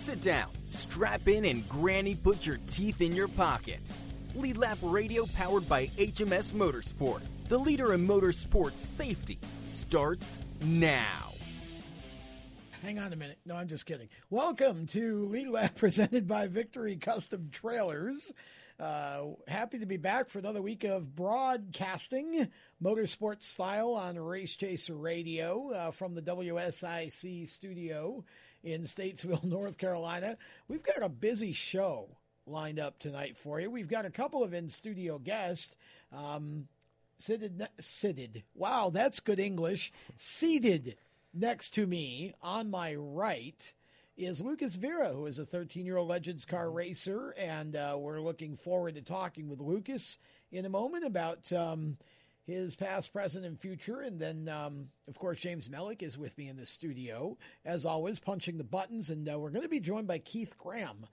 Sit down, strap in, and Granny put your teeth in your pocket. Lead Lap Radio, powered by HMS Motorsport, the leader in motorsport safety, starts now. Hang on a minute. No, I'm just kidding. Welcome to Lead Lap presented by Victory Custom Trailers. Uh, happy to be back for another week of broadcasting motorsport style on Race Chaser Radio uh, from the WSIC studio in Statesville, North Carolina. We've got a busy show lined up tonight for you. We've got a couple of in studio guests. Um, seated, seated. Wow, that's good English. Seated next to me on my right is Lucas Vera, who is a 13 year old Legends car racer. And uh, we're looking forward to talking with Lucas in a moment about um, his past, present, and future. And then, um, of course, James Mellick is with me in the studio, as always, punching the buttons. And uh, we're going to be joined by Keith Graham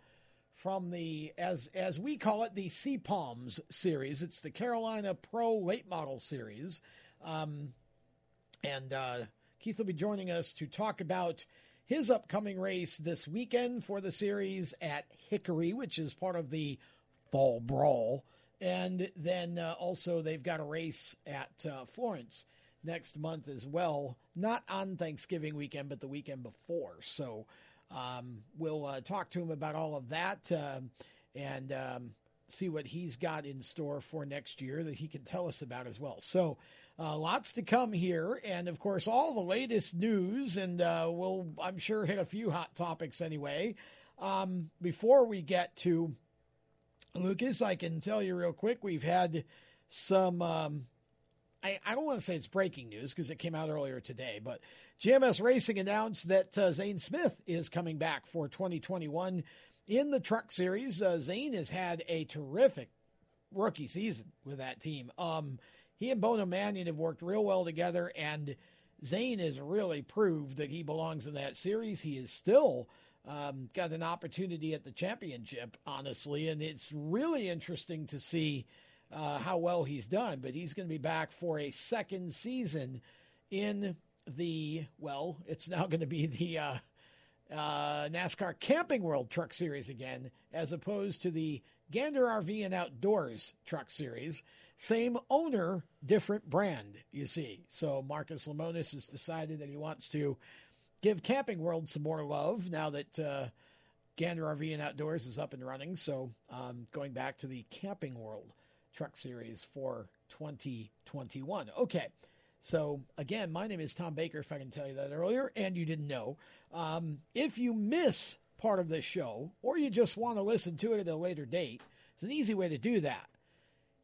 from the as as we call it the Sea Palms series. It's the Carolina Pro Late Model series, um, and uh, Keith will be joining us to talk about his upcoming race this weekend for the series at Hickory, which is part of the Fall Brawl, and then uh, also they've got a race at uh, Florence next month as well. Not on Thanksgiving weekend, but the weekend before. So. Um, we'll uh, talk to him about all of that uh, and um, see what he's got in store for next year that he can tell us about as well. So, uh, lots to come here, and of course, all the latest news, and uh, we'll, I'm sure, hit a few hot topics anyway. Um, before we get to Lucas, I can tell you real quick we've had some. Um, I, I, don't want to say it's breaking news because it came out earlier today, but GMS Racing announced that uh, Zane Smith is coming back for 2021 in the Truck Series. Uh, Zane has had a terrific rookie season with that team. Um, he and Bono Manion have worked real well together, and Zane has really proved that he belongs in that series. He is still um, got an opportunity at the championship, honestly, and it's really interesting to see uh, how well he's done. But he's going to be back for a second season in the well, it's now going to be the uh, uh, NASCAR Camping World Truck Series again, as opposed to the Gander RV and Outdoors Truck Series. Same owner, different brand, you see. So Marcus Lemonis has decided that he wants to give Camping World some more love now that uh, Gander RV and Outdoors is up and running. So um, going back to the Camping World Truck Series for 2021. Okay. So, again, my name is Tom Baker, if I can tell you that earlier, and you didn't know. Um, if you miss part of this show, or you just want to listen to it at a later date, it's an easy way to do that.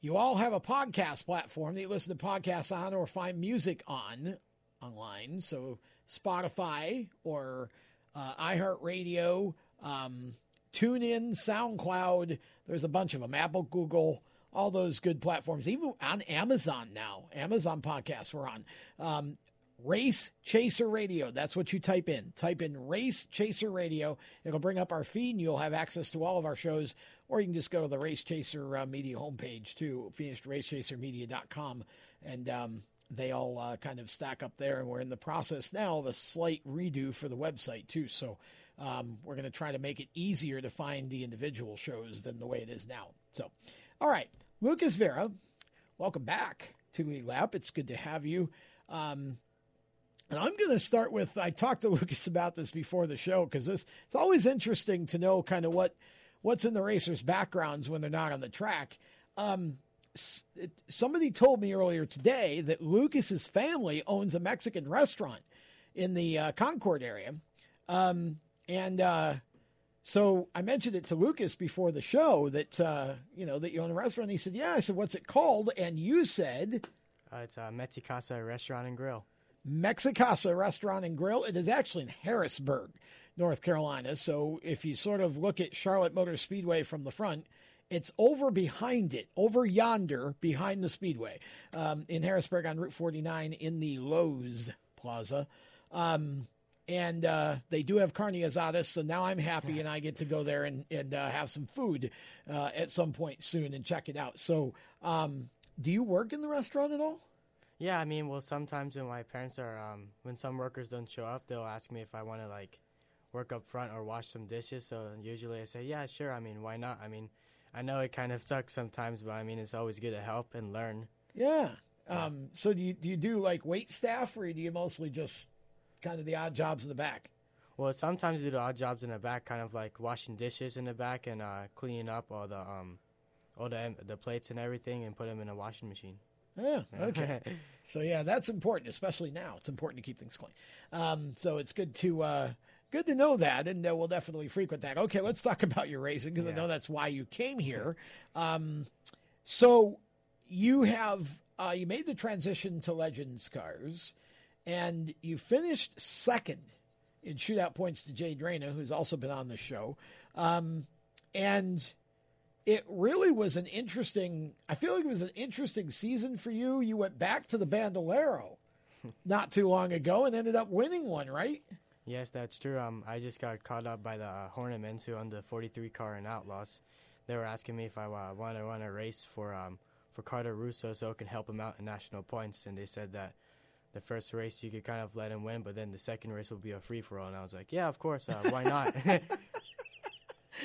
You all have a podcast platform that you listen to podcasts on or find music on online. So, Spotify or uh, iHeartRadio, um, TuneIn, SoundCloud, there's a bunch of them, Apple, Google all those good platforms, even on Amazon now. Amazon podcasts we're on. Um, Race Chaser Radio. That's what you type in. Type in Race Chaser Radio. It'll bring up our feed and you'll have access to all of our shows. Or you can just go to the Race Chaser uh, Media homepage too, finishracechasermedia.com. And um, they all uh, kind of stack up there. And we're in the process now of a slight redo for the website too. So um, we're going to try to make it easier to find the individual shows than the way it is now. So, all right. Lucas Vera, welcome back to Lead Lap. It's good to have you. Um, and I'm going to start with I talked to Lucas about this before the show because this it's always interesting to know kind of what what's in the racers' backgrounds when they're not on the track. Um, somebody told me earlier today that Lucas's family owns a Mexican restaurant in the uh, Concord area, um, and uh, so I mentioned it to Lucas before the show that uh, you know that you own a restaurant. He said, "Yeah." I said, "What's it called?" And you said, uh, "It's a uh, Mexicasa Restaurant and Grill." Mexicasa Restaurant and Grill. It is actually in Harrisburg, North Carolina. So if you sort of look at Charlotte Motor Speedway from the front, it's over behind it, over yonder behind the Speedway um, in Harrisburg on Route 49 in the Lowe's Plaza. Um, and uh, they do have carne asadas, so now I'm happy, and I get to go there and and uh, have some food uh, at some point soon and check it out. So, um, do you work in the restaurant at all? Yeah, I mean, well, sometimes when my parents are, um, when some workers don't show up, they'll ask me if I want to like work up front or wash some dishes. So usually I say, yeah, sure. I mean, why not? I mean, I know it kind of sucks sometimes, but I mean, it's always good to help and learn. Yeah. Um, so do you do you do like wait staff, or do you mostly just kind of the odd jobs in the back? Well, sometimes do the odd jobs in the back, kind of like washing dishes in the back and uh, cleaning up all the um, all the the plates and everything, and put them in a washing machine. Yeah. Okay. so yeah, that's important, especially now. It's important to keep things clean. Um, so it's good to uh, good to know that, and uh, we'll definitely frequent that. Okay, let's talk about your racing because I know that's why you came here. Um, so you have uh, you made the transition to Legends cars, and you finished second in shootout points to Jay Drana, who's also been on the show, um, and it really was an interesting i feel like it was an interesting season for you you went back to the bandolero not too long ago and ended up winning one right Yes, that's true. Um, I just got caught up by the uh, Hornaments who on the 43 car in Outlaws. They were asking me if I uh, want to run a race for um for Carter Russo so it can help him out in national points, and they said that the first race you could kind of let him win, but then the second race will be a free for all. And I was like, yeah, of course, uh, why not?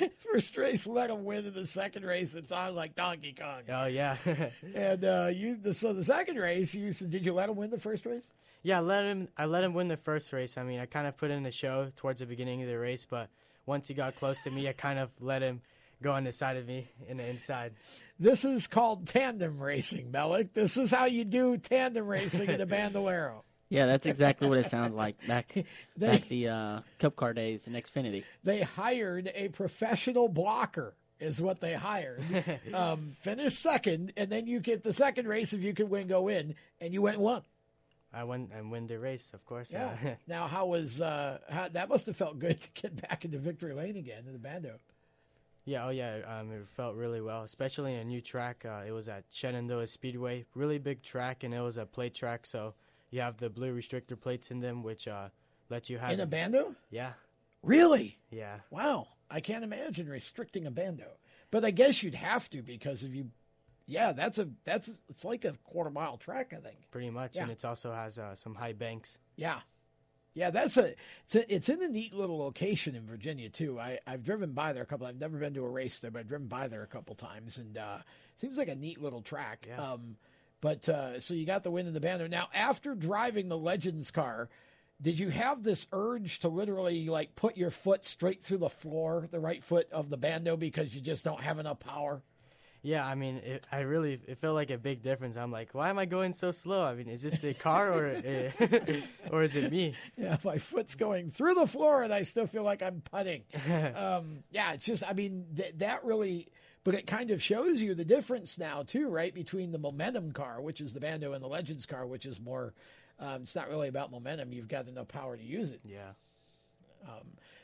first race let him win in the second race it's on like donkey kong oh yeah, and uh, you the, so the second race you said did you let him win the first race yeah. I let him. I let him win the first race. I mean, I kind of put in the show towards the beginning of the race, but once he got close to me, I kind of let him go on the side of me in the inside. this is called tandem racing Mellick. this is how you do tandem racing in the bandolero Yeah, that's exactly what it sounds like back They- back the uh, Cup Car days in Xfinity. they hired a professional blocker is what they hired um, finish second and then you get the second race if you can win go in and you went and won I went and win the race, of course. yeah now how was uh how, that must have felt good to get back into victory lane again in the bando Yeah, oh yeah, um, it felt really well, especially in a new track. Uh, it was at Shenandoah Speedway, really big track, and it was a plate track, so you have the blue restrictor plates in them, which uh, let you have. in a bando yeah, really yeah, wow i can't imagine restricting a bando but i guess you'd have to because if you yeah that's a that's it's like a quarter mile track i think pretty much, Yeah. and it also has uh, some high banks. Yeah. Yeah, that's a it's, a it's in a neat little location in Virginia too. I I've driven by there a couple. I've never been to a race there, but I've driven by there a couple times, and uh, seems like a neat little track. Yeah. Um, but uh, so you got the win in the banner. Now, after driving the Legends car, did you have this urge to literally like put your foot straight through the floor, the right foot of the bando, because you just don't have enough power? Yeah, I mean, it, I really it felt like a big difference. I'm like, why am I going so slow? I mean, is this the car or or is it me? Yeah, my foot's going through the floor and I still feel like I'm putting. um, yeah, it's just, I mean, th- that really, but it kind of shows you the difference now, too, right? Between the momentum car, which is the Bando, and the Legends car, which is more, um, it's not really about momentum. You've got enough power to use it. Yeah.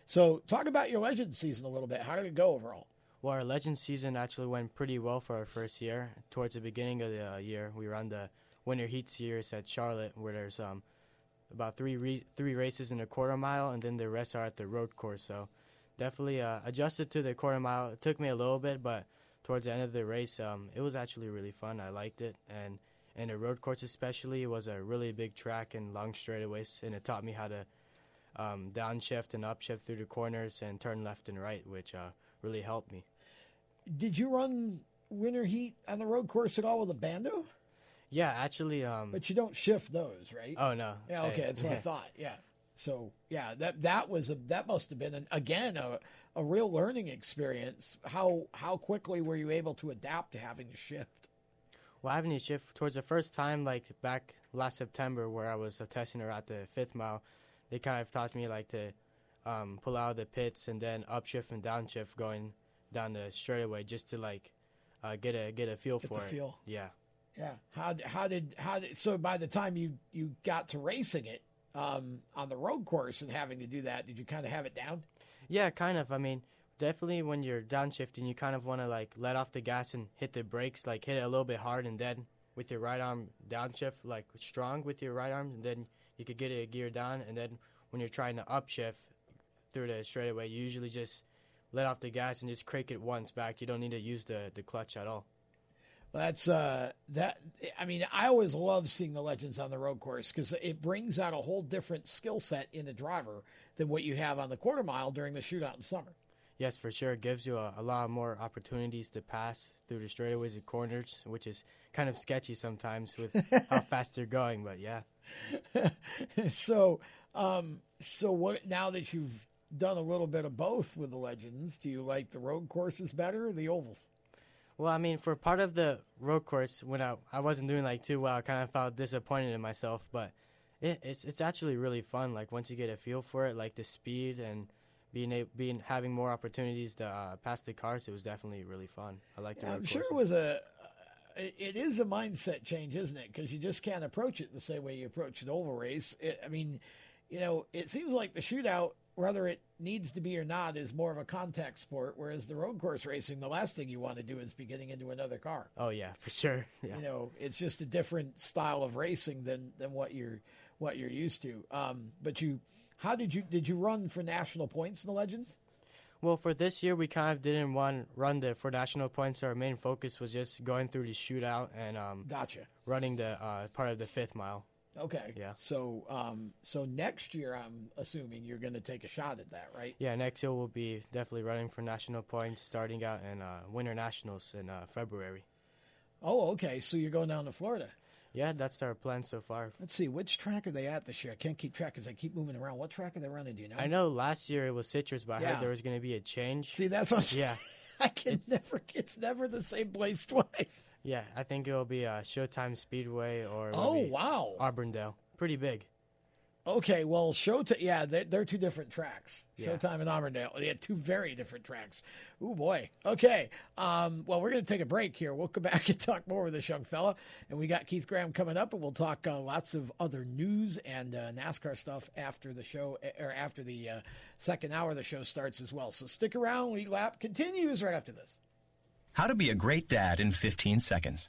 So, talk about your Legends season a little bit. How did it go overall? Well, our legend season actually went pretty well for our first year. Towards the beginning of the uh, year, we ran the Winter Heat Series at Charlotte, where there's um, about three re- three races in a quarter mile, and then the rest are at the road course. So definitely uh, adjusted to the quarter mile. It took me a little bit, but towards the end of the race, um, it was actually really fun. I liked it, and and the road course especially it was a really big track and long straightaways, and it taught me how to um, downshift and upshift through the corners and turn left and right, which uh, really helped me. Did you run Winter Heat on the road course at all with a Bando? Yeah, actually, um, But you don't shift those, right? oh no, Yeah, okay, I- that's what I thought. Yeah. So yeah, that that was a that must have been an, again a a real learning experience. How how quickly were you able to adapt to having to shift? Well, having to shift towards the first time, like back last September, where I was testing her at the fifth mile, they kind of taught me like to um, pull out of the pits and then upshift and downshift going down the straightaway just to like uh, get a get a feel Get for it. feel. Yeah, Yeah. How how did how did so by the time you you got to racing it um, on the road course and having to do that, did you kind of have it down? Yeah, kind of. I mean, definitely when you're downshifting, you kind of want to like let off the gas and hit the brakes, like hit it a little bit hard, and then with your right arm downshift, like strong with your right arm, and then you could get it a gear down. And then when you're trying to upshift through the straightaway, you usually just let off the gas and just crank it once back. You don't need to use the the clutch at all. That's uh that I mean I always love seeing the legends on the road course because it brings out a whole different skill set in a driver than what you have on the quarter mile during the shootout in summer. Yes, for sure. It gives you a, a lot more opportunities to pass through the straightaways and corners, which is kind of sketchy sometimes with how fast they're going. But yeah. so, um, so what? Now that you've done a little bit of both with the legends, do you like the road courses better or the ovals? Well, I mean, for part of the road course, when I I wasn't doing like too well, I kind of felt disappointed in myself. But it, it's it's actually really fun. Like once you get a feel for it, like the speed and being able, being having more opportunities to uh, pass the cars, it was definitely really fun. I like. Yeah, road I'm sure it was a. It it is a mindset change, isn't it? Because you just can't approach it the same way you approach an oval race. It, I mean, you know, it seems like the shootout, whether it needs to be or not, is more of a contact sport. Whereas the road course racing, the last thing you want to do is be getting into another car. Oh yeah, for sure. Yeah. You know, it's just a different style of racing than than what you're what you're used to. Um, but you, how did you did you run for national points in the legends? Well, for this year, we kind of didn't want run the for national points. Our main focus was just going through the shootout and um, Gotcha. running the uh, part of the fifth mile. Okay. Yeah. So, um, so next year, I'm assuming you're going to take a shot at that, right? Yeah, next year we'll be definitely running for national points, starting out in uh, Winter Nationals in uh, February. Oh, okay. So you're going down to Florida. Yeah, that's our plan so far. Let's see, which track are they at this year? I can't keep track because I keep moving around. What track are they running? Do you know? I know last year it was Citrus, but I heard there was going to be a change. See, that's what. Yeah, I can never. It's never the same place twice. yeah, I think it'll be uh, Showtime Speedway or Oh, wow. Auburndale. Pretty big. Okay, well, Showtime. Yeah, they're, they're two different tracks. Yeah. Showtime and Auburndale. They had two very different tracks. Oh boy. Okay. Um, well, we're going to take a break here. We'll come back and talk more with this young fella, and we got Keith Graham coming up, and we'll talk uh, lots of other news and uh, NASCAR stuff after the show or after the uh, second hour of the show starts as well. So stick around. Lead lap continues right after this. How to be a great dad in 15 seconds.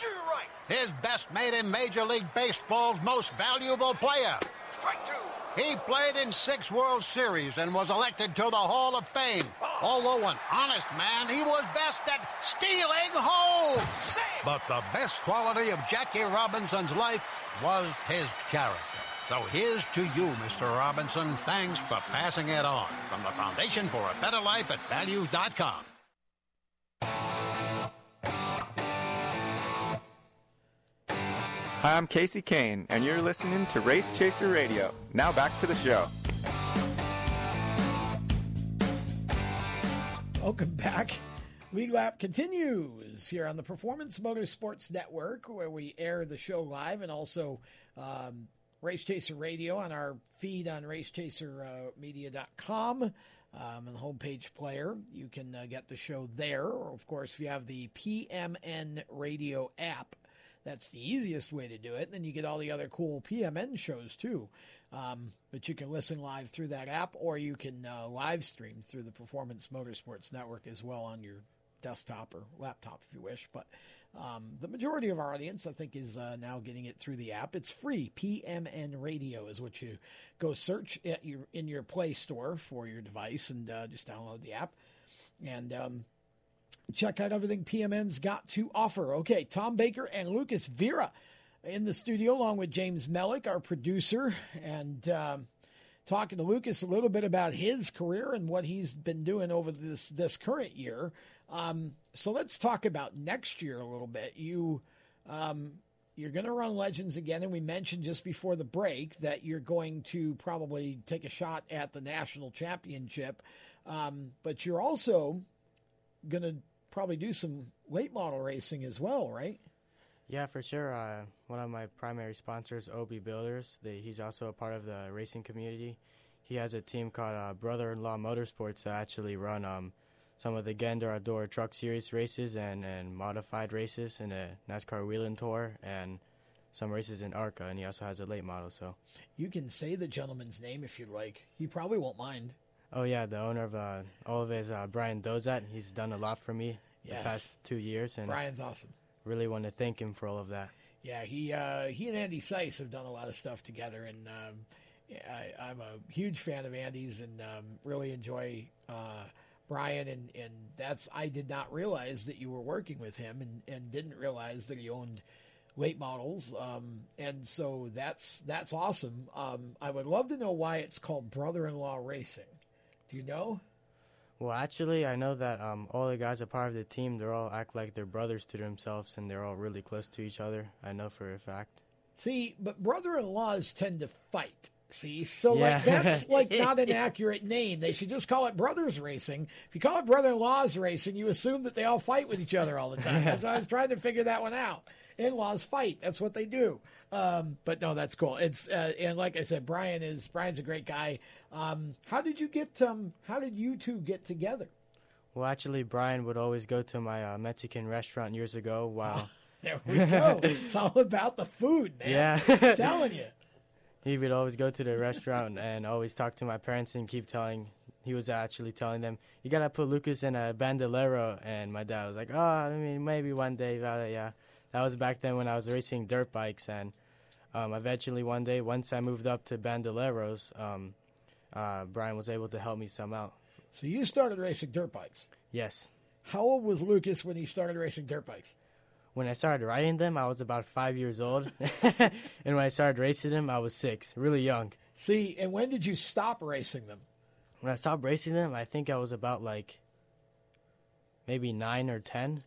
Right. His best made him Major League Baseball's most valuable player. Strike two. He played in six World Series and was elected to the Hall of Fame. Although an honest man, he was best at stealing home. But the best quality of Jackie Robinson's life was his character. So here's to you, Mr. Robinson. Thanks for passing it on. From the Foundation for a Better Life at Values.com. Hi, I'm Casey Kane, and you're listening to Race Chaser Radio. Now back to the show. Welcome back. Lead Lap continues here on the Performance Motorsports Network, where we air the show live and also um, Race Chaser Radio on our feed on racechasermedia.com. Um, and the homepage player, you can uh, get the show there. Or, of course, if you have the PMN Radio app, that's the easiest way to do it. Then you get all the other cool PMN shows too. Um, but you can listen live through that app, or you can uh, live stream through the Performance Motorsports Network as well on your desktop or laptop if you wish. But um, the majority of our audience, I think, is uh, now getting it through the app. It's free. PMN Radio is what you go search your in your Play Store for your device and uh, just download the app. And um, check out everything PMN's got to offer. Okay, Tom Baker and Lucas Vera in the studio, along with James Mellick, our producer, and um, talking to Lucas a little bit about his career and what he's been doing over this this current year. Um, so let's talk about next year a little bit. You. Um, you're going to run Legends again, and we mentioned just before the break that you're going to probably take a shot at the national championship, um, but you're also going to probably do some late model racing as well, right? Yeah, for sure. Uh, one of my primary sponsors, Obi Builders, they, he's also a part of the racing community. He has a team called uh, Brother in Law Motorsports that actually run um, some of the Gander Outdoor Truck Series races and, and modified races in a NASCAR Whelen Tour and some races in ARCA, and he also has a late model. So you can say the gentleman's name if you'd like. He probably won't mind. Oh yeah, the owner of uh, all of his uh, Brian Dozat. He's done a lot for me yes. the past two years, and Brian's awesome. Really want to thank him for all of that. Yeah, he uh, he and Andy Seuss have done a lot of stuff together, and um, I, am a huge fan of Andy's, and um, really enjoy uh, Brian. And, and that's I did not realize that you were working with him, and, and didn't realize that he owned late models. Um, and so that's that's awesome. Um, I would love to know why it's called Brother-in-Law Racing. Do you know? Well, actually, I know that um, all the guys are part of the team. They all act like they're brothers to themselves, and they're all really close to each other. I know for a fact. See, but brother-in-laws tend to fight. See, so Yeah. like that's like not an accurate name. They should just call it brothers racing. If you call it brother-in-laws racing, you assume that they all fight with each other all the time. so I was trying to figure that one out. In-laws fight. That's what they do. Um, but no, that's cool. It's uh, and like I said, Brian is Brian's a great guy. Um, how did you get? Um, how did you two get together? Well, actually, Brian would always go to my uh, Mexican restaurant years ago Wow. There we go. it's all about the food, man. Yeah. I'm telling you. he would always go to the restaurant and always talk to my parents and keep telling he was actually telling them you gotta put lucas in a bandolero and my dad was like oh i mean maybe one day but yeah that was back then when i was racing dirt bikes and um, eventually one day once i moved up to bandoleros um, uh, brian was able to help me some out So you started racing dirt bikes. yes How old was Lucas when he started racing dirt bikes? when i started riding them i was about five years old and when i started racing them i was six really young See, and when did you stop racing them? when i stopped racing them i think i was about like maybe nine or ten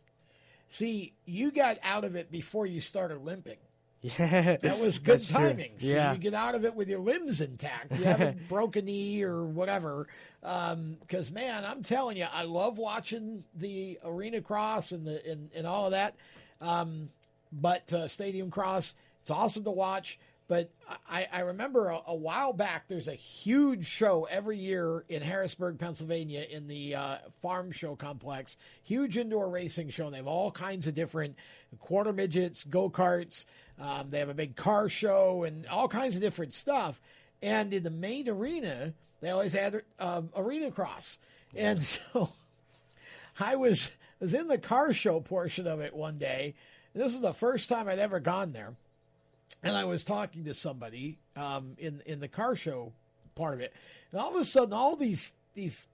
See, you got out of it before you started limping. Yeah, That was good That's true. timing. So Yeah. you get out of it with your limbs intact. You haven't broken a knee or whatever. Because man, I'm telling you, I love watching the arena cross and the and, and all of that. Um, but uh, stadium cross, It's awesome to watch. But I, I remember a, a, while back, there's a huge show every year in Harrisburg, Pennsylvania, in the uh, Farm Show Complex. Huge indoor racing show. And they have all kinds of different quarter midgets, go karts. Um, they have a big car show and all kinds of different stuff. And in the main arena, they always had uh, arena cross. And so I was was in the car show portion of it one day. This was the first time I'd ever gone there and I was talking to somebody um, in in the car show part of it, and all of a sudden, all these these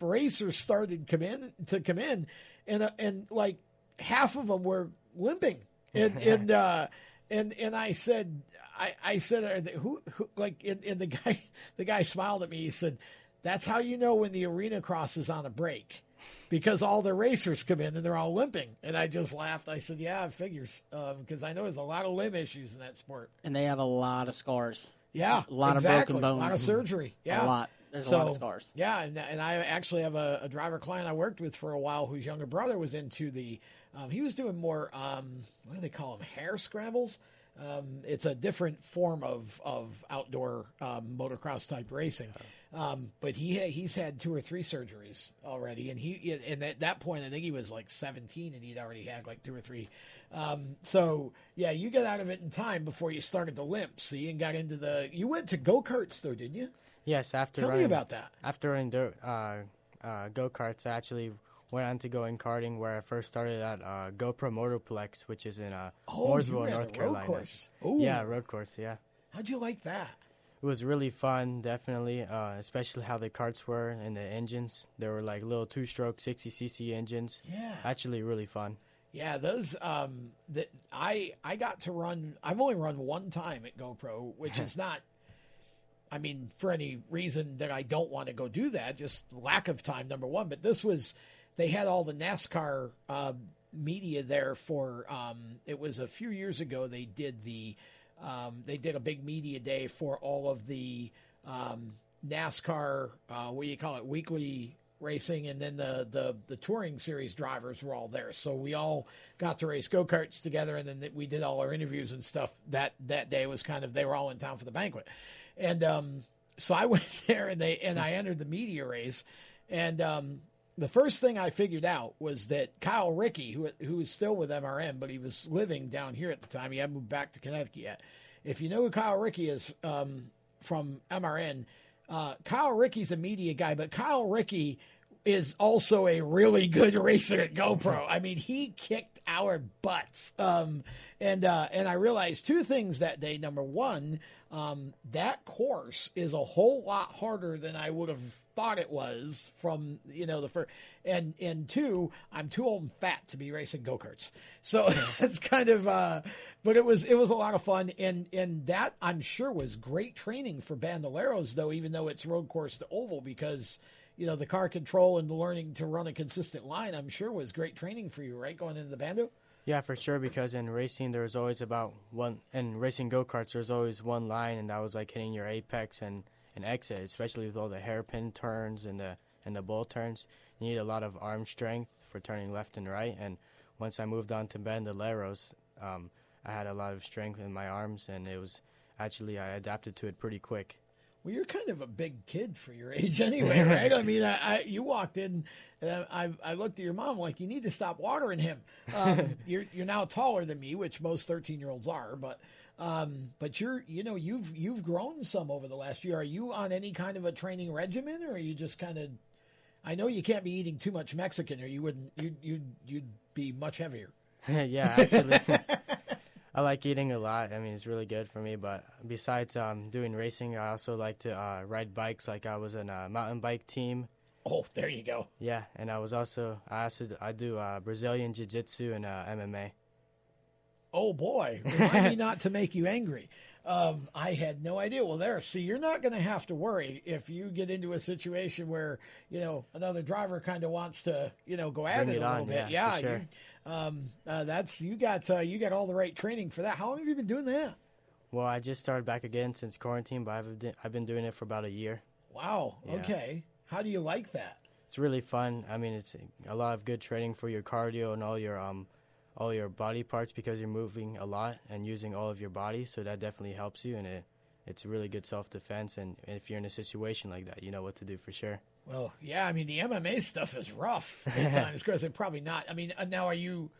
racers started come in to come in, and uh, and like half of them were limping, and and uh, and and I said, I I said, who, who like, and, and the guy the guy smiled at me. He said, "That's how you know when the arena cross is on a break." because all the racers come in and they're all limping. And I just laughed. I said, "Yeah, it figures," because um, I know there's a lot of limb issues in that sport. And they have a lot of scars. Yeah, a lot exactly. of broken bones, a lot of surgery. Yeah, a lot. There's so, a lot of scars. Yeah, and, and I actually have a, a, driver client I worked with for a while whose younger brother was into the. Um, he was doing more. Um, what do they call them? hare scrambles. Um, it's a different form of of outdoor um, motocross type racing. Um, but he he's had two or three surgeries already, and he and at that point I think he was like 17, and he'd already had like two or three. Um, so yeah, you got out of it in time before you started the limp. See, and got into the. You went to go karts though, didn't you? Yes, after tell running, me about that. After running dirt, uh, uh, go karts, I actually went on to go in karting where I first started at uh, GoPro Motorplex, which is in uh, oh, Mooresville, North road Carolina. Course. Yeah, road course. Yeah. How'd you like that? It was really fun, definitely, uh, especially how the carts were and the engines. They were like little two-stroke 60cc engines. Yeah. Actually, really fun. Yeah, those. Um, that I I got to run. I've only run one time at GoPro, which is not. I mean, for any reason that I don't want to go do that, just lack of time, number one. But this was, they had all the NASCAR uh, media there for. Um, it was a few years ago. They did the um, they did a big media day for all of the um, NASCAR, uh, what do you call it, weekly racing, and then the, the the touring series drivers were all there. So we all got to race go karts together, and then we did all our interviews and stuff. That that day was kind of they were all in town for the banquet, and um, so I went there and they and I entered the media race, and um, the first thing I figured out was that Kyle Rickey, who who was still with MRN, but he was living down here at the time, he hadn't moved back to Connecticut yet. If you know who Kyle Rickey is um, from MRN, uh, Kyle Rickey's a media guy, but Kyle Rickey is also a really good racer at GoPro. I mean, he kicked our butts. Um, and uh, and I realized two things that day. Number one, um, that course is a whole lot harder than I would have thought it was from you know the first. And and two, I'm too old and fat to be racing go karts. So it's kind of. Uh, but it was it was a lot of fun, and and that I'm sure was great training for Bandoleros, though. Even though it's road course to oval, because you know the car control and learning to run a consistent line, I'm sure was great training for you, right? Going into the Bando. Yeah, for sure. Because in racing, there was always about one. In racing go karts, there's always one line, and that was like hitting your apex and and exit, especially with all the hairpin turns and the and the bull turns. You need a lot of arm strength for turning left and right. And once I moved on to Bandoleros, um, I had a lot of strength in my arms, and it was actually I adapted to it pretty quick. Well, you're kind of a big kid for your age, anyway, right? I mean, I, I, you walked in, and I, I looked at your mom like you need to stop watering him. Um, you're you're now taller than me, which most 13 year olds are, but um, but you're you know you've you've grown some over the last year. Are you on any kind of a training regimen, or are you just kind of? I know you can't be eating too much Mexican, or you wouldn't you you'd you'd be much heavier. yeah, actually. I like eating a lot. I mean, it's really good for me. But besides um, doing racing, I also like to uh, ride bikes. Like I was in a mountain bike team. Oh, there you go. Yeah, and I was also I also I do uh, Brazilian jiu jitsu and uh, MMA. Oh boy, remind me not to make you angry. Um, I had no idea. Well, there. See, you're not going to have to worry if you get into a situation where you know another driver kind of wants to you know go at Bring it, a on, little bit. yeah, Yeah, sure. you, um, uh, that's you got uh, you got all the right training for that. How long have you been doing that? Well, I just started back again since quarantine, but I've been, I've been doing it for about a year. Wow. Yeah. Okay. How do you like that? It's really fun. I mean, it's a lot of good training for your cardio and all your um all your body parts because you're moving a lot and using all of your body. So that definitely helps you, and it it's really good self defense. And if you're in a situation like that, you know what to do for sure. Well, yeah, I mean the MMA stuff is rough at times because probably not. I mean, uh, now are you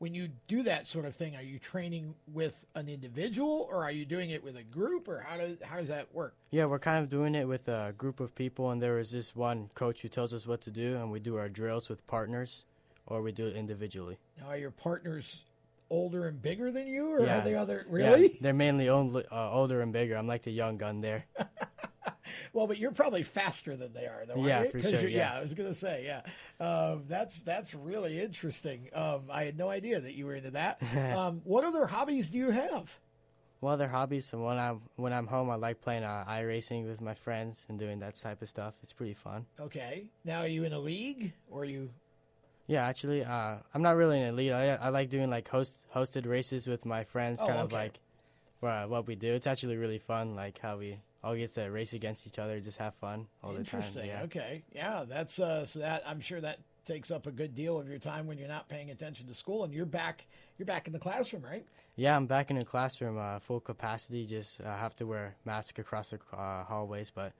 when you do that sort of thing? Are you training with an individual or are you doing it with a group or how does how does that work? Yeah, we're kind of doing it with a group of people, and there is this one coach who tells us what to do, and we do our drills with partners, or we do it individually. Now, are your partners older and bigger than you, or yeah. are they other Really? Yeah, they're mainly only, uh, older and bigger. I'm like the young gun there. Well, but you're probably faster than they are, though. Yeah, for sure, you're- yeah. I was gonna say, yeah. Um, that's that's really interesting. Um, I had no idea that you were into that. um, what other hobbies do you have? Well, other hobbies. And when I'm when I'm home, I like playing uh, racing with my friends and doing that type of stuff. It's pretty fun. Okay. Now, are you in a league, or are you? Yeah, actually, uh, I'm not really an elite. I, I like doing like host hosted races with my friends, Oh, kind of like for uh, what we do. It's actually really fun, like how we all get to race against each other, just have fun all the time. Interesting. Yeah. Okay. Yeah, that's uh, so that I'm sure that takes up a good deal of your time when you're not paying attention to school, and you're back. You're back in the classroom, right? Yeah, I'm back in the classroom, uh, full capacity. Just uh, have to wear mask across the uh, hallways, but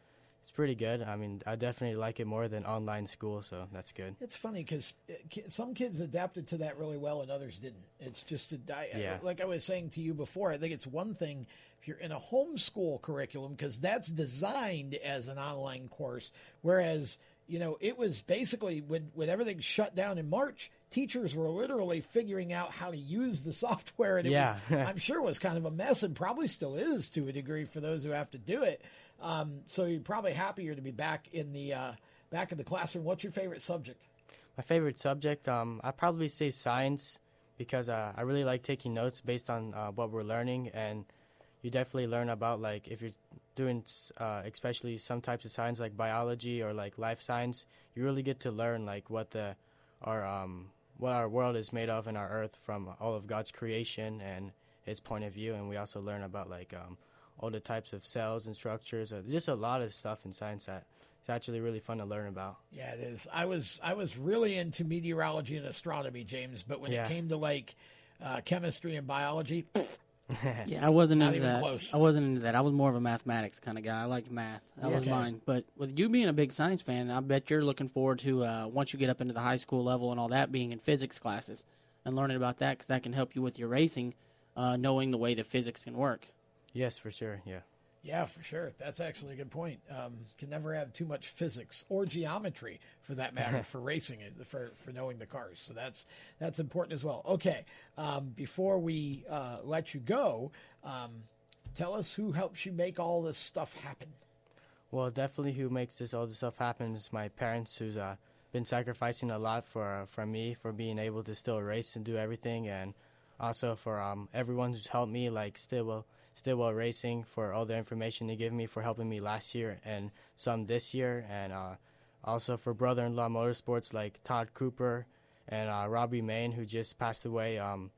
it's pretty good. I mean, I definitely like it more than online school, so that's good. It's funny because uh, some kids adapted to that really well and others didn't. It's just a diet. Uh, yeah. like I was saying to you before. I think it's one thing if you're in a homeschool curriculum because that's designed as an online course, whereas you know it was basically when when everything shut down in March. Teachers were literally figuring out how to use the software, and it Yeah. was, I'm sure, it was kind of a mess, and probably still is to a degree for those who have to do it. Um, so you're probably happier to be back in the uh, back in the classroom. What's your favorite subject? My favorite subject, um, I'd probably say science because uh, I really like taking notes based on uh, what we're learning, and you definitely learn about like if you're doing uh, especially some types of science like biology or like life science, you really get to learn like what the our um, what our world is made of and our Earth from all of God's creation and His point of view, and we also learn about like um, all the types of cells and structures. Uh, just a lot of stuff in science that it's actually really fun to learn about. Yeah, it is. I was I was really into meteorology and astronomy, James, but when Yeah. it came to like uh, chemistry and biology, Yeah, I wasn't Not into even that. close. I wasn't into that. I was more of a mathematics kind of guy. I liked math. That Yeah. was Okay. mine. But with you being a big science fan, I bet you're looking forward to uh, once you get up into the high school level and all that, being in physics classes and learning about that because that can help you with your racing, uh, knowing the way that physics can work. Yes, for sure. Yeah. yeah, for sure. That's actually a good point. Um, can never have too much physics or geometry, for that matter, for racing it, for for knowing the cars. So that's that's important as well. Okay, um, before we uh, let you go, um, tell us who helps you make all this stuff happen. Well, definitely, who makes this all this stuff happen is my parents, who's uh, been sacrificing a lot for for me for being able to still race and do everything, and also for um, everyone who's helped me, like Stillwell Stillwell Racing, for all the information they give me for helping me last year and some this year, and uh, also for brother-in-law motorsports like Todd Cooper and uh, Robbie Main, who just passed away um,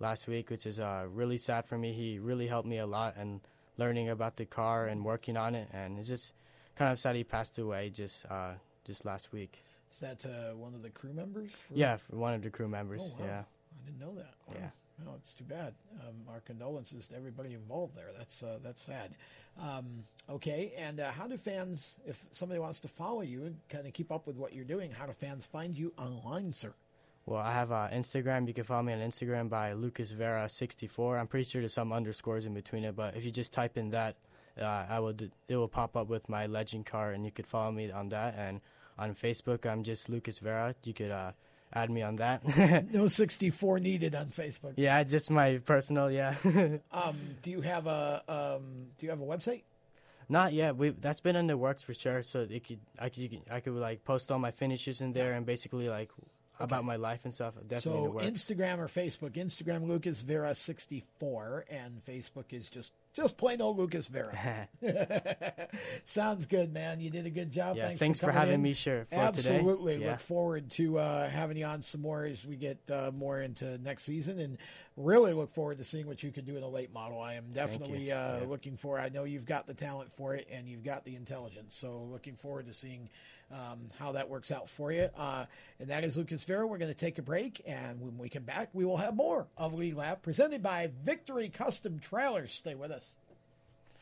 last week, which is uh, really sad for me. He really helped me a lot and learning about the car and working on it, and it's just kind of sad he passed away just uh, just last week. Is that uh, one of the crew members? Yeah, for one of the crew members. Oh, wow. Yeah. I didn't know that. Wow. Yeah. No, it's too bad. Um, our condolences to everybody involved there. That's uh, that's sad. Um, okay, and uh, how do fans, if somebody wants to follow you and kind of keep up with what you're doing, how do fans find you online, sir? Well, I have uh, Instagram. You can follow me on Instagram by Lucas Vera 64. I'm pretty sure there's some underscores in between it, but if you just type in that, uh, I will d- it will pop up with my legend car, and you could follow me on that. And on Facebook, I'm just Lucas Vera. You could uh, add me on that. no 64 needed on Facebook. yeah, just my personal. Yeah. Um, do you have a um, Do you have a website? Not yet. We that's been in the works for sure. So it could I could you could- I could like post all my finishes in there and basically like about my life and stuff. Definitely so. Instagram or Facebook. Instagram Lucas Vera 64 and Facebook is just Just plain old Lucas Vera. Sounds good, man. You did a good job. Yeah, thanks, thanks for, for having in. me, sure, for Absolutely. today. Yeah. Look forward to uh, having you on some more as we get uh, more into next season, and really look forward to seeing what you can do in a late model. I am definitely uh, Yeah. looking for. I know you've got the talent for it, and you've got the intelligence. So looking forward to seeing. Um, how that works out for you. Uh, and that is Lucas Vera. We're going to take a break. And when we come back, we will have more of Lead Lap presented by Victory Custom Trailers. Stay with us.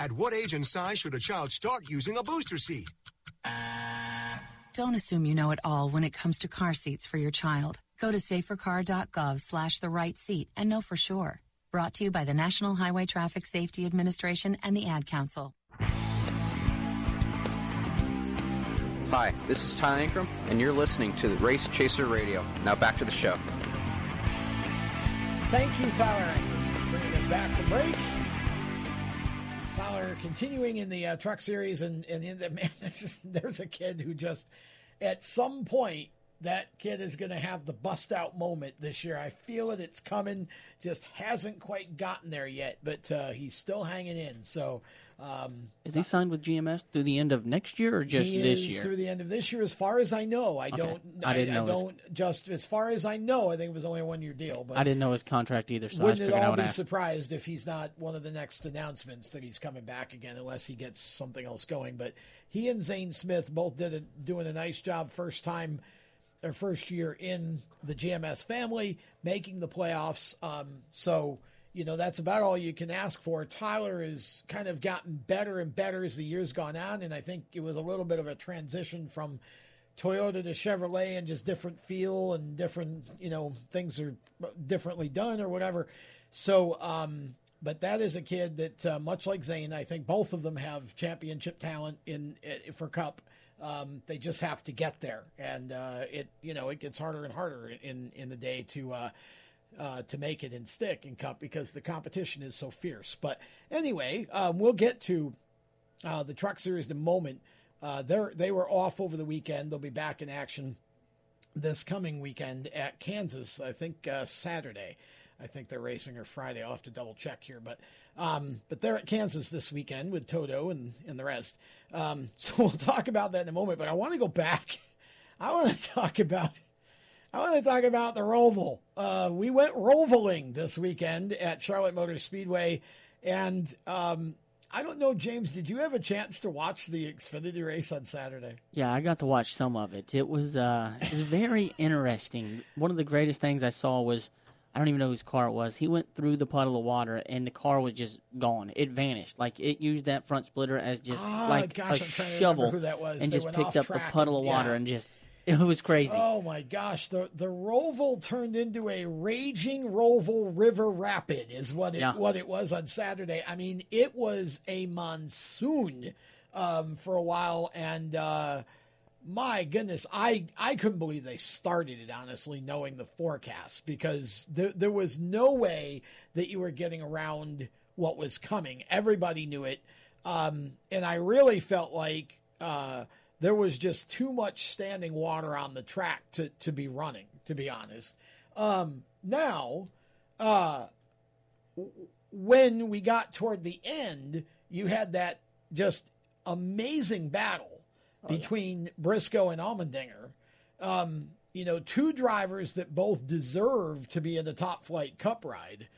At what age and size should a child start using a booster seat? Don't assume you know it all when it comes to car seats for your child. Go to safercar.gov slash the right seat and know for sure. Brought to you by the National Highway Traffic Safety Administration and the Ad Council. Hi, this is Ty Ankrum, and you're listening to the Race Chaser Radio. Now back to the show. Thank you, Tyler, for bringing us back from break. Continuing in the uh, truck series, and, and in the, man, just, there's a kid who just, at some point, that kid is going to have the bust out moment this year. I feel it. It's coming. Just hasn't quite gotten there yet, but uh, he's still hanging in. So, um, Is he signed with GMS through the end of next year or just this is year? through the end of this year, as far as I know. I Okay. don't. I didn't know his- don't just as far as I know. I think it was only a one year deal. But I didn't know his contract either, so I wouldn't at all be ask. surprised if he's not one of the next announcements that he's coming back again, unless he gets something else going. But he and Zane Smith both did a, doing a nice job first time, their first year in the GMS family, making the playoffs. Um, so you know that's about all you can ask for. Tyler has kind of gotten better and better as the years gone on, and I think it was a little bit of a transition from Toyota to Chevrolet and just different feel and different, you know, things are differently done or whatever. So, um, but that is a kid that, uh, much like Zane, I think both of them have championship talent in, i for Cup. Um, they just have to get there, and uh, it, you know, it gets harder and harder in in the day to uh, uh, to make it in stick and cup because the competition is so fierce. But anyway, um, we'll get to uh, the Truck Series in a moment. Uh, they were off over the weekend. They'll be back in action this coming weekend at Kansas. I think uh, Saturday. I think they're racing or Friday. I'll have to double check here, but um, but they're at Kansas this weekend with Toto and and the rest. Um, so we'll talk about that in a moment. But I want to go back. I want to talk about. I want to talk about the Roval. Uh, we went rovaling this weekend at Charlotte Motor Speedway, and um, I don't know, James. Did you have a chance to watch the Xfinity race on Saturday? Yeah, I got to watch some of it. It was uh, it was very interesting. One of the greatest things I saw was I don't even know whose car it was. He went through the puddle of water and the car was just gone. It vanished. Like it used that front splitter as just Ah, like gosh, a I'm trying to shovel who that was. and They just picked up the puddle of water yeah. and just it was crazy. Oh my gosh, the the Roval turned into a raging Roval River Rapid is what it Yeah. what it was on Saturday. I mean, it was a monsoon um, for a while, and uh, my goodness, I I couldn't believe they started it honestly, knowing the forecast because there there was no way that you were getting around what was coming. Everybody knew it, um, and I really felt like. Uh, there was just too much standing water on the track to, to be running, to be honest. Um, now, uh, when we got toward the end, you had that just amazing battle between Briscoe and Allmendinger. Um, you know, two drivers that both deserve to be in the top flight cup ride.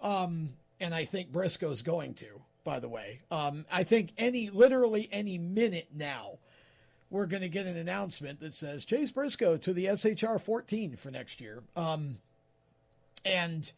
Um, and I think Briscoe's going to, by the way. Um, I think any, literally any minute now, we're going to get an announcement that says Chase Briscoe to the SHR 14 for next year. Um, and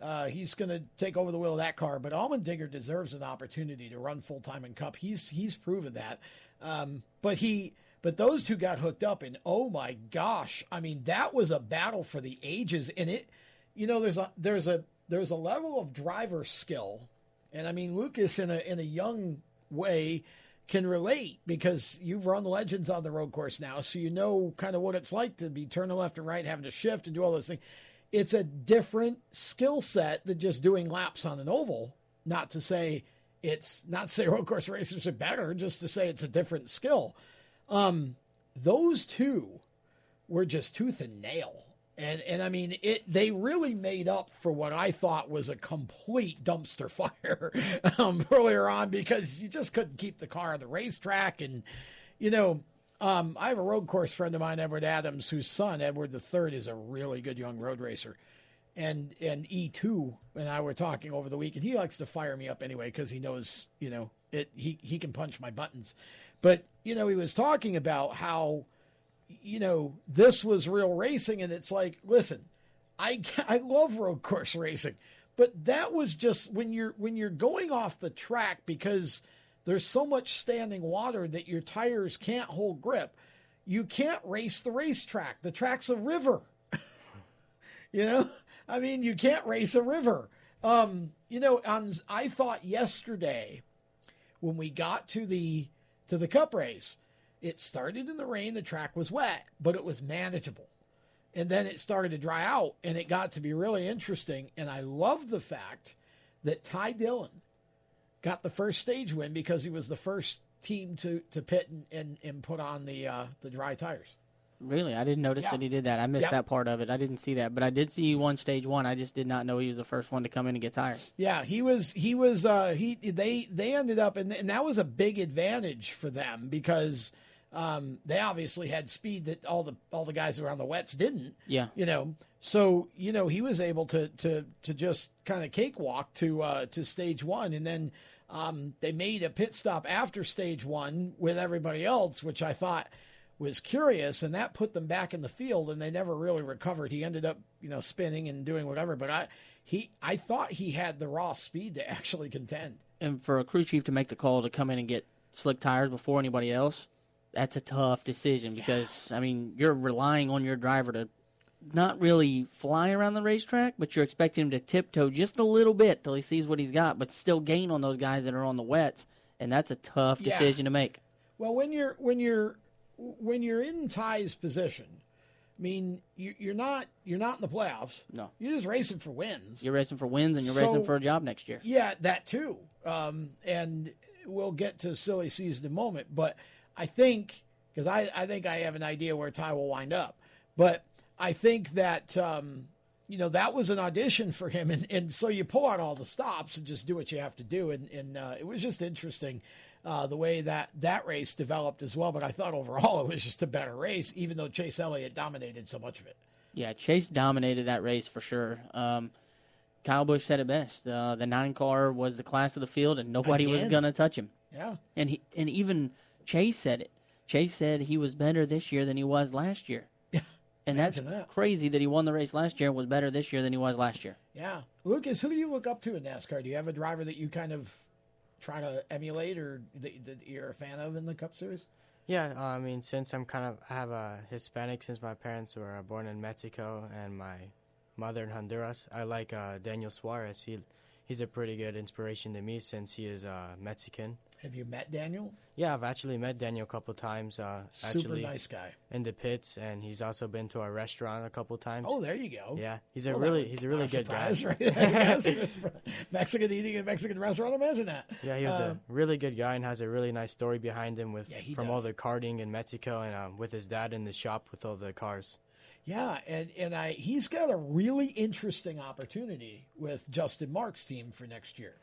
uh, he's going to take over the wheel of that car. But Allmendinger deserves an opportunity to run full time in Cup. He's he's proven that. Um, but he but those two got hooked up, and oh my gosh, I mean that was a battle for the ages. And it, you know, there's a there's a there's a level of driver skill, and I mean Lucas in a in a young way can relate because you've run legends on the road course now, so you know kind of what it's like to be turning left and right, having to shift and do all those things. It's a different skill set than just doing laps on an oval. Not to say it's not to say road course racers are better, just to say it's a different skill. Um, those two were just tooth and nail. And and I mean it they really made up for what I thought was a complete dumpster fire um, earlier on because you just couldn't keep the car on the racetrack. And you know um, I have a road course friend of mine Edward Adams whose son Edward III is a really good young road racer. And and E2 and I were talking over the week and he likes to fire me up anyway because he knows you know it he he can punch my buttons. But you know he was talking about how you know, this was real racing. And it's like, listen, I, I love road course racing, but that was just when you're, when you're going off the track because there's so much standing water that your tires can't hold grip. You can't race the racetrack. The track's a river. you know, I mean, you can't race a river. Um, you know, on, I thought yesterday when we got to the, to the cup race, it started in the rain, the track was wet, but it was manageable. And then it started to dry out and it got to be really interesting. And I love the fact that Ty Dillon got the first stage win because he was the first team to, to pit and, and, and put on the uh, the dry tires. Really, I didn't notice Yeah. that he did that. I missed Yeah. that part of it. I didn't see that, but I did see he won stage one. I just did not know he was the first one to come in and get tired. Yeah, he was. He was. Uh, he. They. They ended up, and, and that was a big advantage for them because um, they obviously had speed that all the all the guys around the wets didn't. Yeah. You know. So you know he was able to to to just kind of cakewalk to uh, to stage one, and then um, they made a pit stop after stage one with everybody else, which I thought was curious, and that put them back in the field, and they never really recovered. He ended up, you know, spinning and doing whatever, but I he I thought he had the raw speed to actually contend. And for a crew chief to make the call to come in and get slick tires before anybody else, that's a tough decision because I mean you're relying on your driver to not really fly around the racetrack, but you're expecting him to tiptoe just a little bit till he sees what he's got, but still gain on those guys that are on the wets, and that's a tough Yeah. decision to make. Well, when you're when you're when you're in Ty's position, I mean, you, you're not you're not in the playoffs. No. You're just racing for wins. You're racing for wins, and you're So- racing for a job next year. Yeah, that too. Um, and we'll get to silly season in a moment, but I think because I, I think I have an idea where Ty will wind up, but I think that um, you know that was an audition for him, and, and so you pull out all the stops and just do what you have to do, and, and uh, it was just interesting. Uh, the way that that race developed as well, but I thought overall it was just a better race, even though Chase Elliott dominated so much of it. Yeah, Chase dominated that race for sure. Um, Kyle Busch said it best. Uh, the nine car was the class of the field, and nobody was gonna touch him. Yeah. And he and even Chase said it. Chase said he was better this year than he was last year. Yeah. And that's that. crazy that he won the race last year and was better this year than he was last year. Yeah, Lucas, who do you look up to in NASCAR? Do you have a driver that you kind of try to emulate, or that, that you're a fan of in the Cup Series? Yeah, uh, I mean, since I'm kind of I have a Hispanic, since my parents were uh, born in Mexico and my mother in Honduras, I like uh, Daniel Suarez. He he's a pretty good inspiration to me since he is uh, Mexican. Have you met Daniel? Yeah, I've actually met Daniel a couple times. Uh, Super actually nice guy. in the pits, and he's also been to our restaurant a couple times. Oh, there you go. Yeah, he's a Well, really he's a really good guy. Right yes. Mexican eating in a Mexican restaurant. Imagine that. Yeah, he was Um, a really good guy and has a really nice story behind him with Yeah, from all the karting in Mexico and um, with his dad in the shop with all the cars. Yeah, and and I he's got a really interesting opportunity with Justin Mark's team for next year.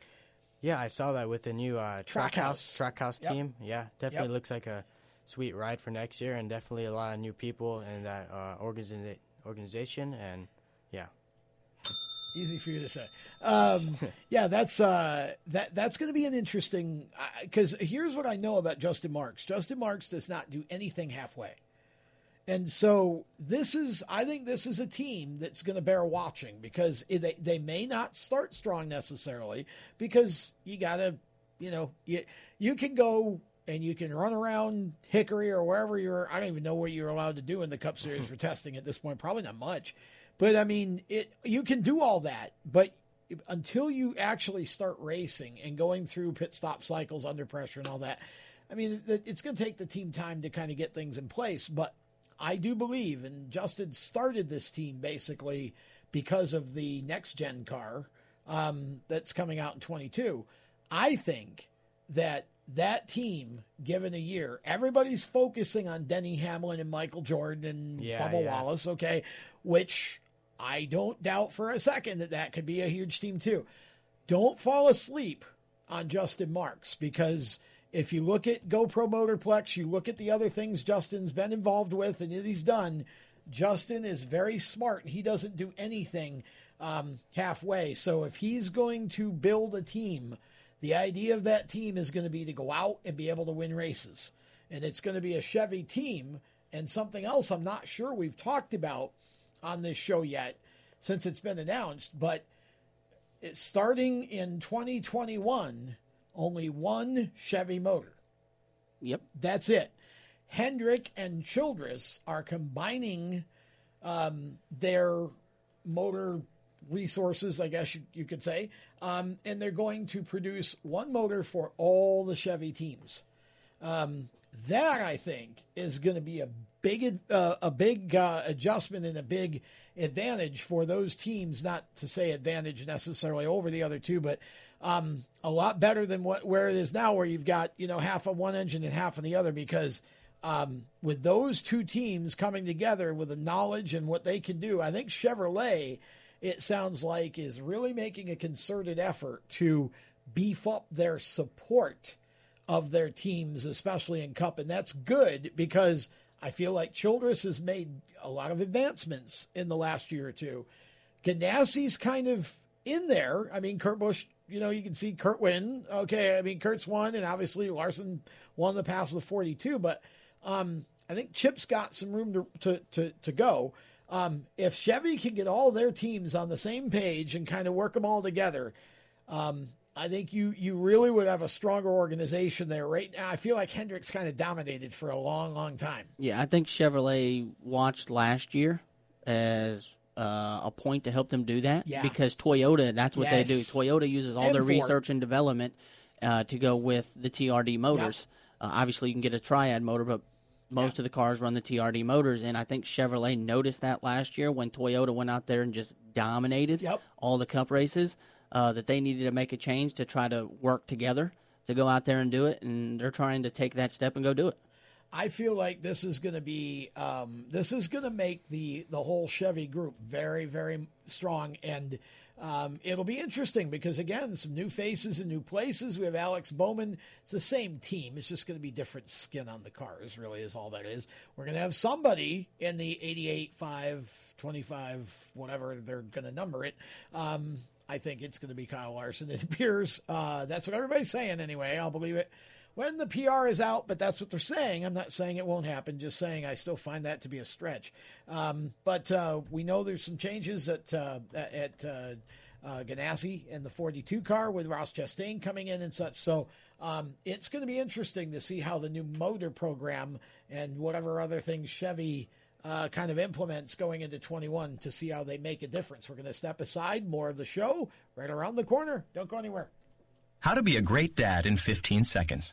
Yeah, I saw that with the new uh, track, Trackhouse. house track house Yep. team. Yeah, definitely Yep. looks like a sweet ride for next year, and definitely a lot of new people in that uh, organiza- organization. And yeah, Easy for you to say. Um, yeah, that's uh, that that's going to be an interesting because here's what I know about Justin Marks. Justin Marks does not do anything halfway, and so this is I think this is a team that's going to bear watching because they they may not start strong necessarily because you got to you know you you can go and you can run around Hickory or wherever you're. I don't even know what you're allowed to do in the Cup Series for testing at this point. Probably not much. But I mean, it you can do all that, but until you actually start racing and going through pit stop cycles under pressure and all that, I mean, it's going to take the team time to kind of get things in place. But I do believe, and Justin started this team basically because of the next gen car um, that's coming out in 22. I think that that team, given a year, everybody's focusing on Denny Hamlin and Michael Jordan and Yeah, Bubba yeah. Wallace, okay, which I don't doubt for a second that that could be a huge team too. Don't fall asleep on Justin Marks because if you look at GoPro Motorplex, you look at the other things Justin's been involved with and that he's done. Justin is very smart he doesn't do anything um, halfway. So if he's going to build a team, the idea of that team is going to be to go out and be able to win races. And it's going to be a Chevy team. And something else I'm not sure we've talked about on this show yet since it's been announced, but it's starting in 2021, only one Chevy motor. Yep. That's it. Hendrick and Childress are combining um, their motor resources, I guess you, you could say, um, and they're going to produce one motor for all the Chevy teams. Um, that I think is going to be a big uh, a big uh, adjustment and a big advantage for those teams. Not to say advantage necessarily over the other two, but um, a lot better than what where it is now, where you've got you know half on one engine and half on the other. Because um, with those two teams coming together with the knowledge and what they can do, I think Chevrolet, it sounds like, is really making a concerted effort to beef up their support of their teams, especially in Cup. And that's good because I feel like Childress has made a lot of advancements in the last year or two. Ganassi's kind of in there. I mean, Kurt Busch, you know, you can see Kurt win. Okay, I mean, Kurt's won, and obviously Larson won the pass of the 42, but um, I think Chip's got some room to, to, to, to go. Um, if Chevy can get all their teams on the same page and kind of work them all together, um, I think you you really would have a stronger organization there right now. I feel like Hendricks kind of dominated for a long, long time. Yeah, I think Chevrolet watched last year as uh, a point to help them do that. Yeah. Because Toyota, that's what they do. Toyota uses all And their Ford. research and development uh, to go with the TRD motors. Uh, obviously, you can get a Triad motor, but Most of the cars run the TRD motors, and I think Chevrolet noticed that last year when Toyota went out there and just dominated Yep. all the Cup races. Uh, that they needed to make a change to try to work together to go out there and do it, and they're trying to take that step and go do it. I feel like this is going to be um, this is going to make the the whole Chevy group very very strong and. Um, it'll be interesting because again, some new faces and new places. We have Alex Bowman. It's the same team. It's just going to be different skin on the cars. Really, is all that is. We're going to have somebody in the 88, 5, 25, whatever they're going to number it. Um, I think it's going to be Kyle Larson. It appears. Uh, that's what everybody's saying anyway. I'll believe it when the PR is out, but that's what they're saying. I'm not saying it won't happen, just saying I still find that to be a stretch. Um, but uh, we know there's some changes at uh, at uh, uh, Ganassi in the 42 car with Ross Chastain coming in and such. So um, it's going to be interesting to see how the new motor program and whatever other things Chevy. Uh, kind of implements going into 21 to see how they make a difference. We're going to step aside. More of the show right around the corner. Don't go anywhere. How to be a great dad in 15 seconds.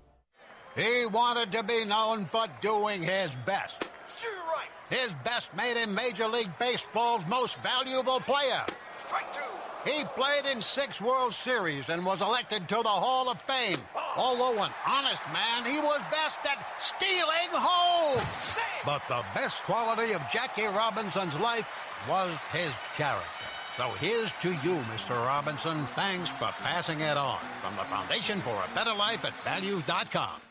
He wanted to be known for doing his best. Sure, right. His best made him Major League Baseball's most valuable player. Strike two. He played in six World Series and was elected to the Hall of Fame. Although an honest man, he was best at stealing home. But the best quality of Jackie Robinson's life was his character. So here's to you, Mr. Robinson. Thanks for passing it on. From the Foundation for a Better Life at Values.com.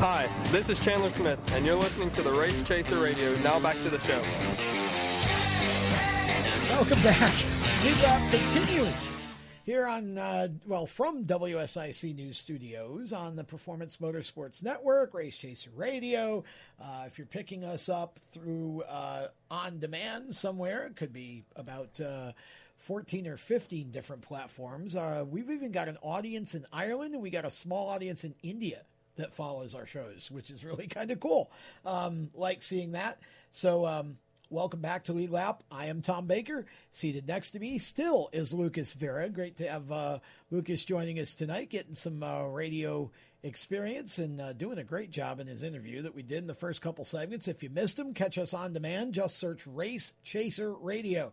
Hi, this is Chandler Smith, and you're listening to the Race Chaser Radio. Now back to the show. Welcome back. Lead Lap continues here on, uh, well, from WSIC News Studios on the Performance Motorsports Network, Race Chaser Radio. Uh, if you're picking us up through uh, on demand somewhere, it could be about. Uh, 14 or 15 different platforms. Uh, we've even got an audience in Ireland and we got a small audience in India that follows our shows, which is really kind of cool. Um, like seeing that. So, um, welcome back to Lead Lap. I am Tom Baker. Seated next to me still is Lucas Vera. Great to have uh, Lucas joining us tonight, getting some uh, radio experience and uh, doing a great job in his interview that we did in the first couple segments. If you missed him, catch us on demand. Just search Race Chaser Radio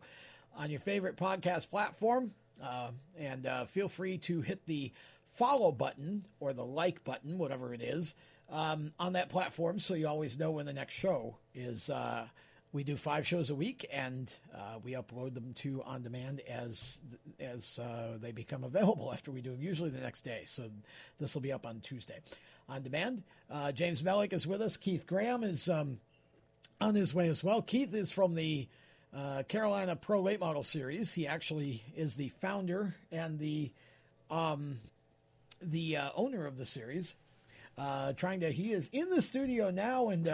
on your favorite podcast platform. Uh, and uh, feel free to hit the follow button or the like button, whatever it is, um, on that platform so you always know when the next show is. Uh, we do five shows a week, and uh, we upload them to on demand as as uh, they become available after we do them. Usually the next day. So this will be up on Tuesday, on demand. Uh, James Mellick is with us. Keith Graham is um, on his way as well. Keith is from the uh, Carolina Pro Late Model Series. He actually is the founder and the um, the uh, owner of the series. Uh, trying to, he is in the studio now and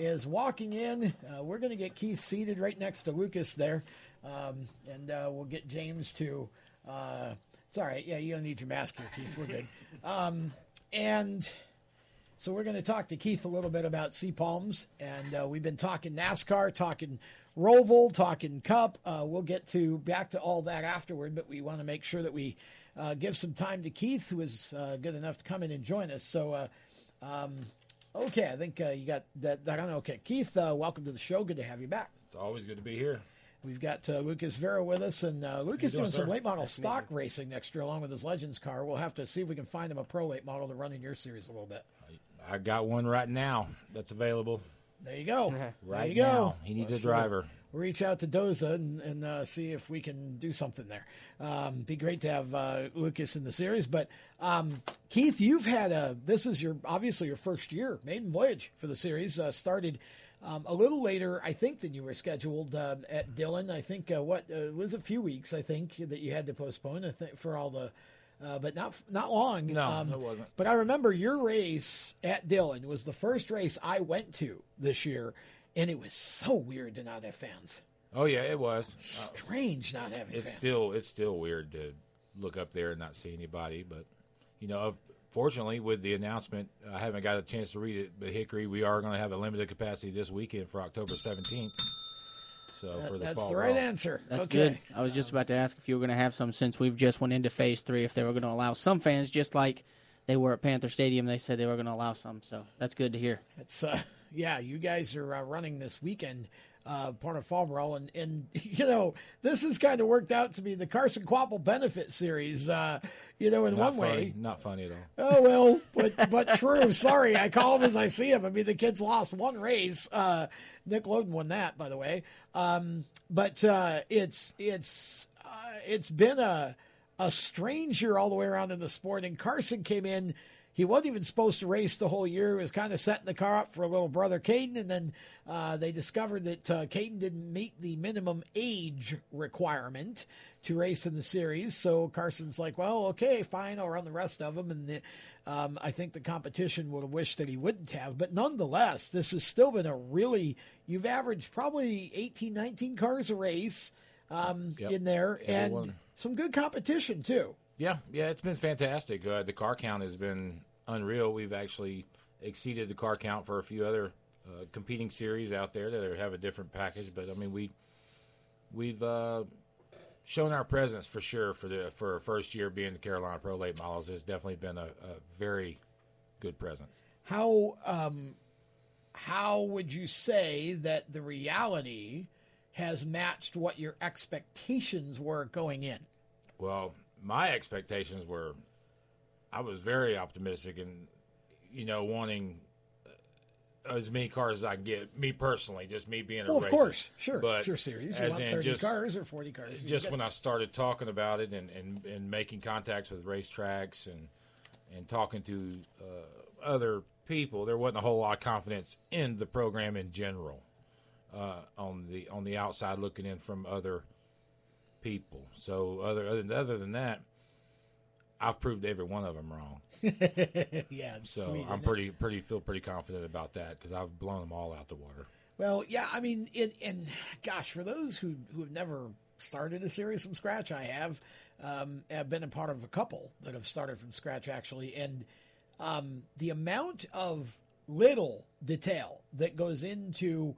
is walking in. Uh, we're going to get Keith seated right next to Lucas there, um, and uh, we'll get James to. Uh, it's all right. Yeah, you don't need your mask here, Keith. We're good. Um, and so we're going to talk to Keith a little bit about Sea Palms, and uh, we've been talking NASCAR, talking Roval, talking Cup. Uh, we'll get to back to all that afterward, but we want to make sure that we uh, give some time to Keith, who is good enough to come in and join us. So. Um, Okay, I think uh, you got that, that on. Okay, Keith, uh, welcome to the show. Good to have you back. It's always good to be here. We've got uh, Lucas Vera with us, and uh, Lucas doing, doing some late model Nice to meet stock racing next year, along with his Legends car. We'll have to see if we can find him a pro late model to run in your series a little bit. I got one right now that's available. There you go. Right there you go. now. He needs a Let's, driver. Reach out to Doza and, and uh, see if we can do something there. Um, be great to have uh, Lucas in the series. But um, Keith, you've had a this is your obviously your first year maiden voyage for the series. Uh, started um, a little later, I think, than you were scheduled uh, at Dillon. I think uh, what uh, it was a few weeks. I think that you had to postpone. I think for all the. Uh, but not not long. No, Um, it wasn't. But I remember your race at Dillon was the first race I went to this year, and it was so weird to not have fans. Oh yeah, it was. Uh, Strange not having it's fans. still it's still weird to look up there and not see anybody. But you know, fortunately, with the announcement, I haven't got a chance to read it. But Hickory, we are going to have a limited capacity this weekend for October seventeenth. So That- for the that's fall the right draw. answer. That's Okay. good. I was just about to ask if you were going to have some since we've just went into phase three. If they were going to allow some fans, just like they were at Panther Stadium, they said they were going to allow some. So that's good to hear. It's uh, yeah, you guys are uh, running this weekend, uh, part of Fall Brawl, and and you know this has kind of worked out to be the Carson Kvapil benefit series. Uh, you know, in Not one funny. way. not funny at all. Oh well, but but true. Sorry, I call him as I see him. I mean, the kids lost one race. Uh, Nick Loden won that, by the way. Um, but uh, it's it's uh, it's been a a strange year all the way around in the sport. And Carson came in. He wasn't even supposed to race the whole year. He was kind of setting the car up for a little brother Caden, and then uh, they discovered that uh, Caden didn't meet the minimum age requirement to race in the series. So Carson's like, "Well, okay, fine, I'll run the rest of them." And the, um, I think the competition would have wished that he wouldn't have. But nonetheless, this has still been a really you've averaged probably 18, 19 cars a race um, Yep. in there, and some good competition too. Yeah, yeah, it's been fantastic. Uh, the car count has been unreal. We've actually exceeded the car count for a few other uh, competing series out there that have a different package. But I mean, we we've uh, shown our presence for sure for the for our first year being the Carolina Pro Late Models. It's definitely been a, a very good presence. How um, how would you say that the reality has matched what your expectations were going in? Well, my expectations were, I was very optimistic and, you know, wanting as many cars as I can get. Me personally, just me being a Well, of racer. course, sure, But your series. You as want in 30 just, cars or 40 cars, Just when. I started talking about it and, and, and making contacts with racetracks and and talking to uh, other people, there wasn't a whole lot of confidence in the program in general. Uh, on the on the outside looking in from other people. So other other than, other than that, I've proved every one of them wrong. yeah, it's so sweet, I'm pretty pretty feel pretty confident about that because I've blown them all out the water. Well, yeah, I mean, and gosh, for those who who have never started a series from scratch, I have. Um, I've been a part of a couple that have started from scratch actually, and um, the amount of little detail that goes into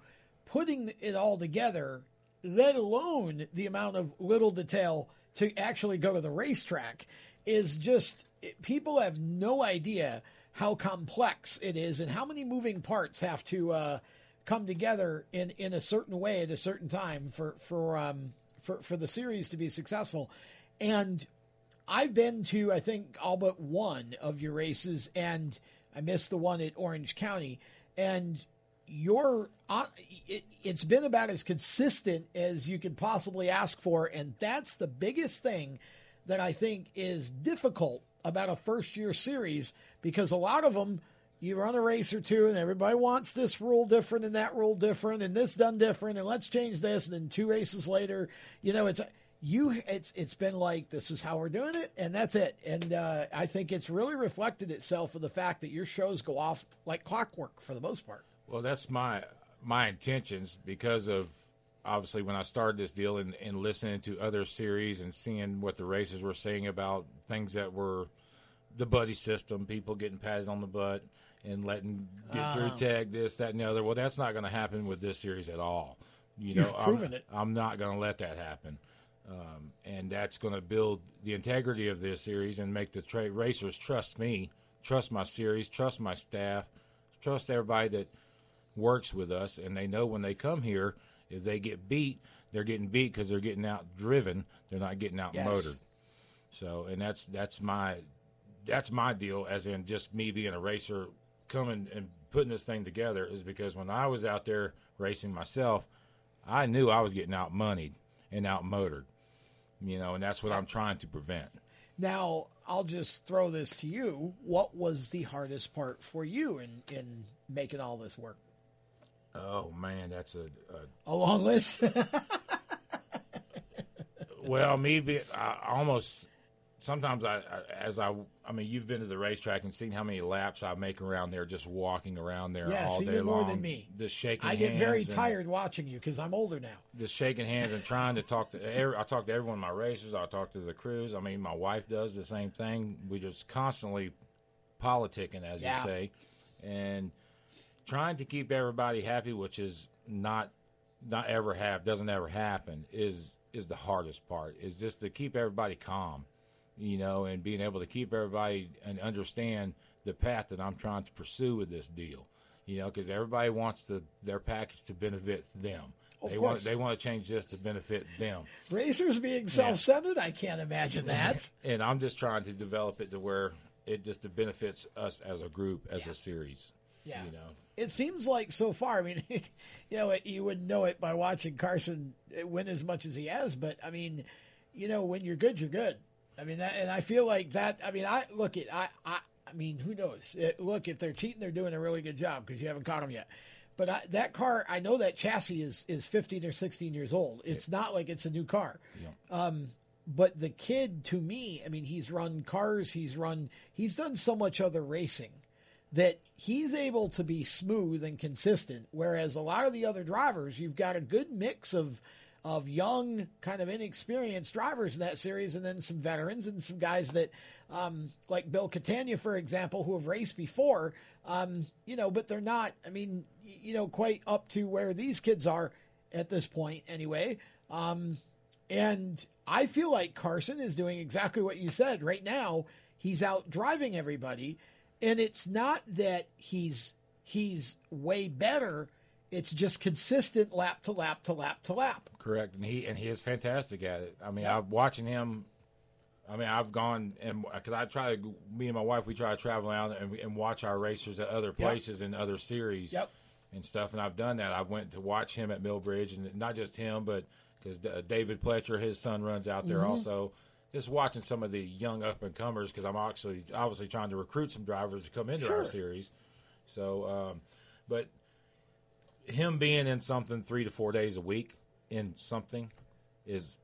putting it all together, let alone the amount of little detail to actually go to the racetrack, is just people have no idea how complex it is and how many moving parts have to uh, come together in, in a certain way at a certain time for for um, for for the series to be successful. And I've been to I think all but one of your races, and I missed the one at Orange County. And your uh, it, it's been about as consistent as you could possibly ask for, and that's the biggest thing that I think is difficult about a first year series because a lot of them you run a race or two and everybody wants this rule different and that rule different and this done different and let's change this and then two races later you know it's you it's it's been like this is how we're doing it and that's it. And uh, i think it's really reflected itself in the fact that your shows go off like clockwork for the most part. Well, that's my my intentions because of obviously when I started this deal and, and listening to other series and seeing what the racers were saying about things that were the buddy system, people getting patted on the butt and letting get through Oh. tag this, that, and the other. Well, that's not going to happen with this series at all. You know, I'm, it. I'm not going to let that happen. Um, and that's going to build the integrity of this series and make the tra- racers trust me, trust my series, trust my staff, trust everybody that works with us. And they know when they come here, if they get beat, they're getting beat because they're getting out driven. They're not getting out Yes. motored. So, and that's that's my that's my deal. As in, just me being a racer, coming and putting this thing together is because when I was out there racing myself, I knew I was getting out moneyed and out motored. You know, and that's what I'm trying to prevent. now i'll just throw this to you what was the hardest part for you in in making all this work Oh man, that's a, a a long list well, me be I almost sometimes I, I as I I mean you've been to the racetrack and seen how many laps I make around there just walking around there yes all day even more long. than me Just shaking. i get very tired watching you because i'm older now Just shaking hands and trying to talk to. Every, I talk to every one my racers. I talk to the crews. I mean, my wife does the same thing. We just constantly politicking, as Yeah. you say, and trying to keep everybody happy, which is not not ever have doesn't ever happen is is the hardest part. Is just to keep everybody calm, you know, and being able to keep everybody and understand the path that I'm trying to pursue with this deal. You know, because everybody wants the, their package to benefit them. Of they course. want they want to change this to benefit them. racers being self-centered i can't imagine that And I'm just trying to develop it to where it just benefits us as a group, as a series. Yeah. You know. It seems like so far. I mean, you know, it, you wouldn't know it by watching Carson win as much as he has, but I mean, you know, when you're good, you're good. I mean, that, and I feel like that. I mean, I look at I I, I mean, who knows? It, look, if they're cheating, they're doing a really good job because you haven't caught them yet. But I, that car, I know that chassis is is 15 or 16 years old. It's not like it's a new car. Um, but the kid, to me, I mean, he's run cars. He's run. He's done so much other racing that he's able to be smooth and consistent. Whereas a lot of the other drivers, you've got a good mix of of young, kind of inexperienced drivers in that series, and then some veterans and some guys that, um, like Bill Catania, for example, who have raced before. Um, you know, but they're not. I mean, you know, quite up to where these kids are at this point, anyway. Um, and I feel like Carson is doing exactly what you said. Right now, he's out driving everybody, and it's not that he's he's way better. It's just consistent lap to lap to lap to lap. Correct, and he and he is fantastic at it. I mean, I'm watching him. I mean, I've gone and because I try to, me and my wife, we try to travel out and, and watch our racers at other places and other series Yep. and stuff. And I've done that. I went to watch him at Millbridge, and not just him, but because David Pletcher, his son, runs out there Mhm. also. Just watching some of the young up and comers because I'm actually obviously trying to recruit some drivers to come into our Sure. series. So, um, but him being in something three to four days a week in something is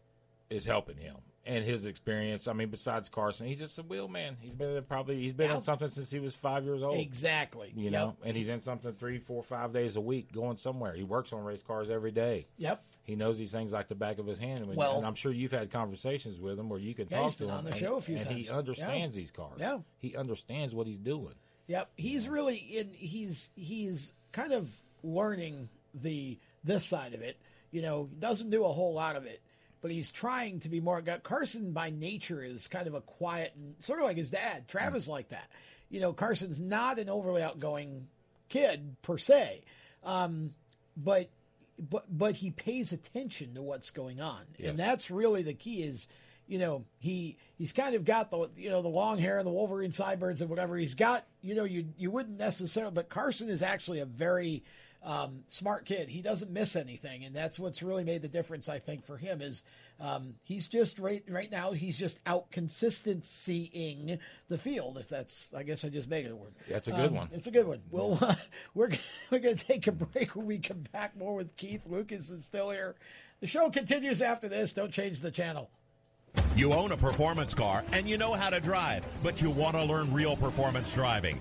is helping him and his experience. I mean, besides Carson, he's just a wheel man. He's been in probably he's been in something since he was five years old. Exactly. You Yep. know, and he's in something three, four, five days a week, going somewhere. He works on race cars every day. Yep. He knows these things like the back of his hand. And, Well- and I'm sure you've had conversations with him where you could Yeah, talk he's to been him on the and, show a few and he understands Yeah. these cars. Yeah. he understands what he's doing. Yep, he's really in. He's he's kind of learning the this side of it. You know, he doesn't do a whole lot of it, but he's trying to be more. Carson by nature is kind of a quiet and sort of like his dad. Travis like that. you know, Carson's not an overly outgoing kid per se, um, but but but he pays attention to what's going on, Yes. and that's really the key. Is you know he he's kind of got the you know the long hair and the Wolverine sideburns and whatever he's got. You know you you wouldn't necessarily, but Carson is actually a very um, smart kid. He doesn't miss anything, and that's what's really made the difference. I think for him is um, he's just right right now. He's just out consistencying the field. If that's, I guess I just made it a word. That's a good Um, one. It's a good one. Well, uh, we're we're going to take a break. When we come back, more with Keith Lucas is still here. The show continues after this. Don't change the channel. You own a performance car and you know how to drive, but you want to learn real performance driving.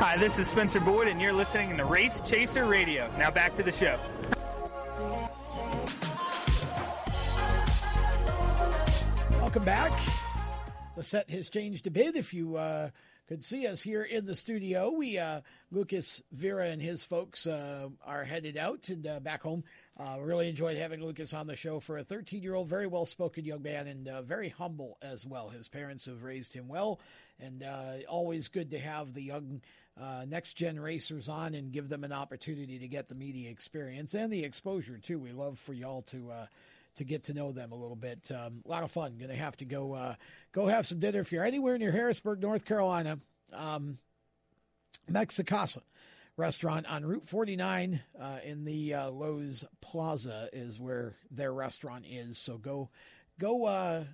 Hi, this is Spencer Boyd, and you're listening to Race Chaser Radio. Now back to the show. Welcome back. The set has changed a bit. If you uh, could see us here in the studio, we uh, Lucas Vera and his folks uh, are headed out and uh, back home. Uh, really enjoyed having Lucas on the show for a 13 year old, very well spoken young man and uh, very humble as well. His parents have raised him well, and always good to have the young uh, next gen racers on and give them an opportunity to get the media experience and the exposure too. We love for y'all to uh, to get to know them a little bit. Um, a lot of fun. Going to have to go uh, go have some dinner if you're anywhere near Harrisburg, North Carolina. Um, Mexicasa restaurant on Route 49 uh, in the uh, Lowe's Plaza is where their restaurant is. So go go uh,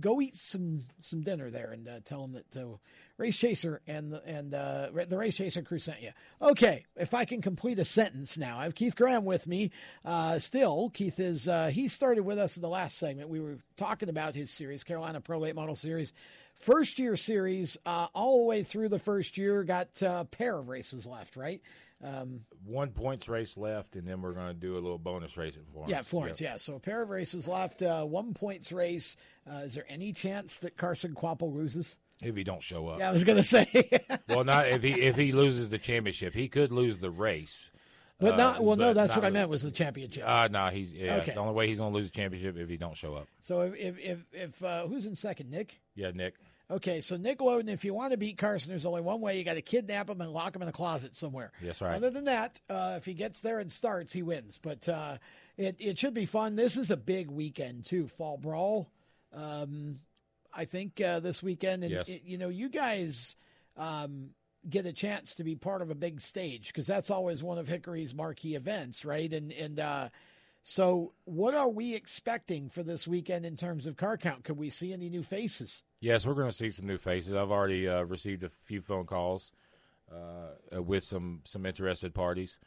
go eat some some dinner there and uh, tell them that uh, Race Chaser and the, and uh, the Race Chaser crew sent you. Okay, if I can complete a sentence now, I have Keith Graham with me. Uh, still, Keith is uh, he started with us in the last segment. We were talking about his series, Carolina Pro Late Model Series. First year series, uh, all the way through the first year, got a pair of races left, right? Um, One points race left, and then we're going to do a little bonus race at Florence. yeah, Florence. Yeah, so a pair of races left. Uh, one points race. Uh, is there any chance that Carson Kvapil loses? If he don't show up. Yeah, I was going to say. well, not if he if he loses the championship, he could lose the race. But Uh, not well. No, that's what I meant was the championship. Uh, no, he's yeah. Okay. The only way he's going to lose the championship if he don't show up. so if if if, if uh, who's in second, Nick? Yeah, Nick. Okay, so Nick Loden, if you want to beat Carson, there's only one way. You got to kidnap him and lock him in a closet somewhere. That's right. Other than that, uh, if he gets there and starts, he wins. But uh, it it should be fun. This is a big weekend too. Fall brawl. Um, I think uh, this weekend, and Yes. it- you know, you guys um, get a chance to be part of a big stage because that's always one of Hickory's marquee events, right? And and uh, so, what are we expecting for this weekend in terms of car count? Could we see any new faces? Yes, we're going to see some new faces. I've already uh, received a few phone calls uh, uh, with some some interested parties.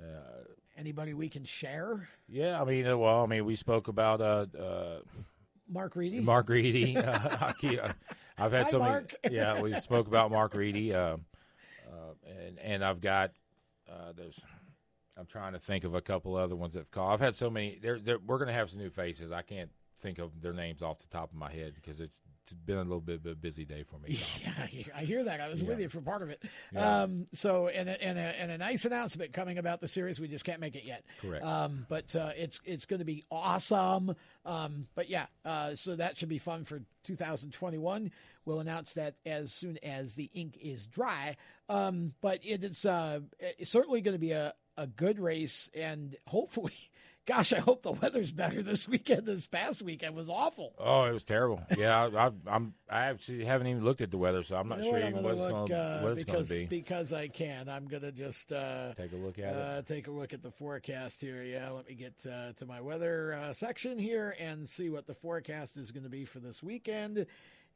Uh, Anybody we can share? yeah, I mean, uh, well, I mean, we spoke about uh, uh, Mark Reedy. Mark Reedy. uh, keep- I've had Hi, so Mark. many. Yeah, we spoke about Mark Reedy, uh, uh, and and I've got uh, there's. I'm trying to think of a couple other ones that've called. I've had so many. They're, they're, we're going to have some new faces. I can't think of their names off the top of my head because it's, it's been a little bit of a busy day for me. Yeah, I hear- that. I was with you for part of it. Yeah. Um, so, and a, and, a, and a nice announcement coming about the series. We just can't make it yet. Correct. Um, but uh, it's it's going to be awesome. Um, but yeah, uh, so that should be fun for 2021. We'll announce that as soon as the ink is dry. Um, but it is uh, it's certainly going to be a, a good race, and hopefully. Gosh, I hope the weather's better this weekend. This past weekend was awful. Oh, it was terrible. Yeah, I, I'm. I actually haven't even looked at the weather, so I'm not You know sure what, what gonna look, going uh, what it's going because to be. because I can. I'm gonna just uh, Take a look at it. uh, take a look at the forecast here. Yeah, let me get uh, to my weather uh, section here and see what the forecast is going to be for this weekend.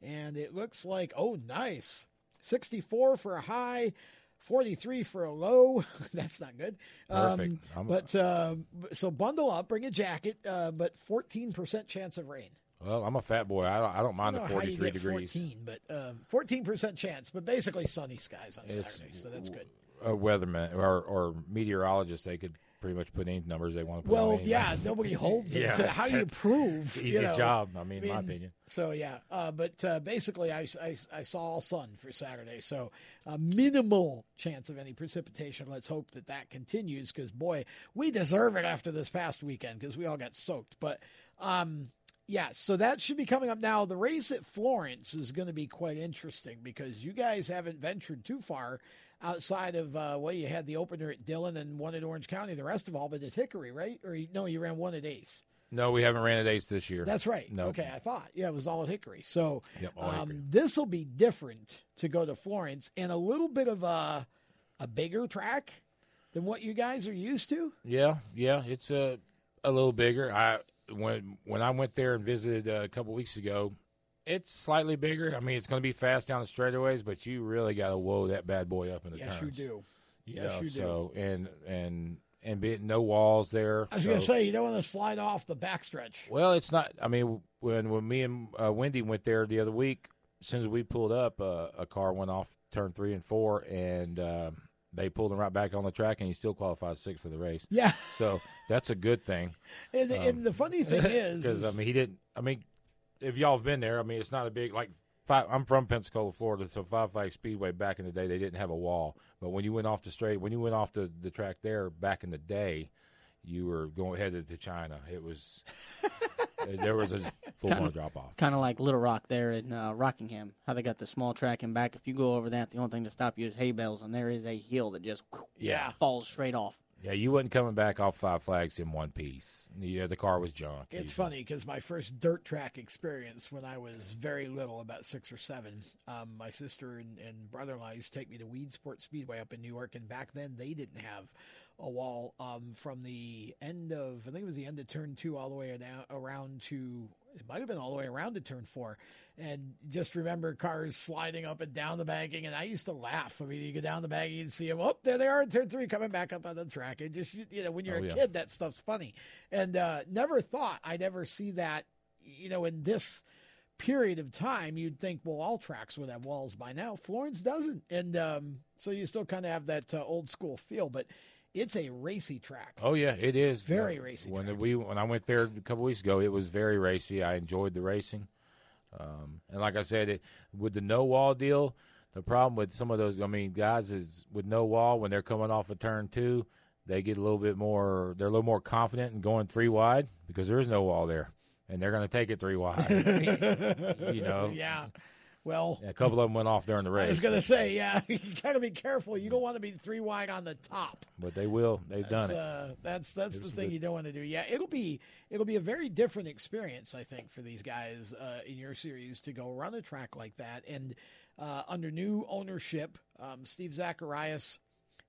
And it looks like oh, nice, 64 for a high. 43 for a low. That's not good. Perfect. I'm- but uh, so bundle up, bring a jacket, uh, but 14% chance of rain. Well, I'm a fat boy. I don't, I don't mind I the don't you 43 get degrees. 14, but um, 14% chance, but basically sunny skies on It's- Saturday, so that's good. A weatherman or, or meteorologist, they could pretty much put any numbers they want to put. Well, on any- yeah, nobody holds it. Yeah, to, how do you prove? the you easiest know? job, I mean, in my opinion. So yeah, uh, but uh, basically, I, I, I saw all sun for Saturday, so a minimal chance of any precipitation. Let's hope that that continues, because boy, we deserve it after this past weekend because we all got soaked. But um, yeah, so that should be coming up now. The race at Florence is going to be quite interesting because you guys haven't ventured too far outside of uh, well, you had the opener at Dillon and one at Orange County. The rest of all, but at Hickory, right? Or no, you ran one at Ace. No, we haven't ran at Ace this year. That's right. No. Okay, I thought. Yeah, it was all at Hickory. So Yep, um, this will be different to go to Florence and a little bit of a a bigger track than what you guys are used to. Yeah, yeah, it's a a little bigger. I when when I went there and visited uh, a couple weeks ago, it's slightly bigger. I mean, it's going to be fast down the straightaways, but you really got to whoa that bad boy up in the Yes, turns. you do. You Yes, know, you do. So and and and be, no walls there. I was so- going to say you don't want to slide off the backstretch. Well, it's not. I mean, when when me and uh, Wendy went there the other week, as soon as we pulled up, uh, a car went off turn three and four, and uh, they pulled him right back on the track, and he still qualified sixth for the race. Yeah. So that's a good thing. And, the, and the funny thing is, because I mean, he didn't. I mean, if y'all have been there, I mean, it's not a big like. Five, I'm from Pensacola, Florida, so Five Flags Speedway back in the day they didn't have a wall, but when you went off the straight, when you went off the, the track there back in the day, you were going headed to China. It was there was a full on drop off. Kind of like Little Rock there in uh, Rockingham, how they got the small track and back. If you go over that, the only thing to stop you is hay bales, and there is a hill that just Yeah. falls straight off. Yeah, you wasn't coming back off Five Flags in one piece. Yeah, the car was junk. It's funny because my first dirt track experience when I was very little, about six or seven, um, my sister and, and brother in law used to take me to Weedsport Speedway up in New York. And back then, they didn't have a wall um, from the end of, I think it was the end of turn two all the way around to, it might have been all the way around to turn four. And just remember cars sliding up and down the banking. And I used to laugh. I mean, you go down the banking and see them, oh, there they are in turn three coming back up on the track. And just, you know, when you're Oh, a yeah. kid, that stuff's funny. And uh, never thought I'd ever see that, you know, in this period of time, you'd think, well, all tracks would have walls by now. Florence doesn't, and um, so you still kind of have that uh, old school feel, but. It's a racy track. Oh yeah, it is Very racy When we when I went there a couple weeks ago, it was very racy. I enjoyed the racing, um, and like I said, it, with the no wall deal, the problem with some of those, I mean, guys is with no wall when they're coming off a turn two, they get a little bit more. They're a little more confident in going three wide because there is no wall there, and they're going to take it three wide. you know, Yeah. Well, a couple of them went off during the race. I was going to say, yeah, you got to be careful. You don't want to be three wide on the top. but they will. They've That's, done it. Uh, that's that's the thing good. you don't want to do. Yeah, it'll be it'll be a very different experience, I think, for these guys uh, in your series to go run a track like that and uh, under new ownership. Um, Steve Zacharias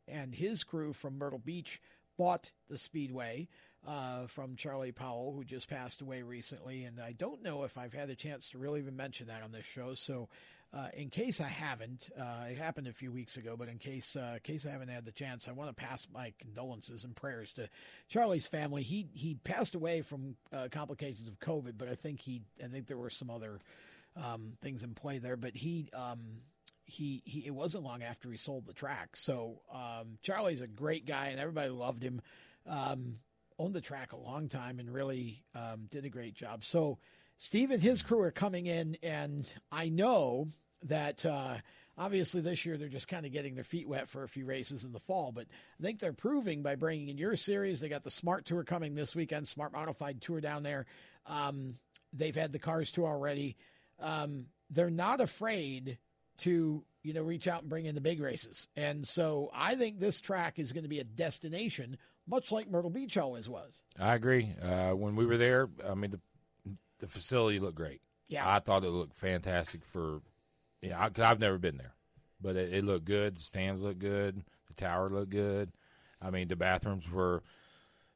and his crew from Myrtle Beach bought the speedway uh, from Charlie Powell, who just passed away recently. And I don't know if I've had a chance to really even mention that on this show. So, uh, in case I haven't, uh, it happened a few weeks ago, but in case uh, in case I haven't had the chance, I want to pass my condolences and prayers to Charlie's family. He he passed away from uh, complications of COVID, but I think he I think there were some other um, things in play there. But he um, he he it wasn't long after he sold the track. So um, Charlie's a great guy, and everybody loved him. Um, owned the track a long time and really um, did a great job. So Steve and his crew are coming in, and I know that uh, obviously this year they're just kind of getting their feet wet for a few races in the fall. But I think they're proving by bringing in your series. They got the Smart Tour coming this weekend, Smart Modified Tour down there. Um, they've had the Cars Tour already. Um, they're not afraid to you know reach out and bring in the big races, and so I think this track is going to be a destination, much like Myrtle Beach always was. I agree. Uh, when we were there, I mean the the facility looked great. Yeah. I thought it looked fantastic for. Yeah, I, I've never been there, but it, it looked good. The stands looked good. The tower looked good. I mean, the bathrooms were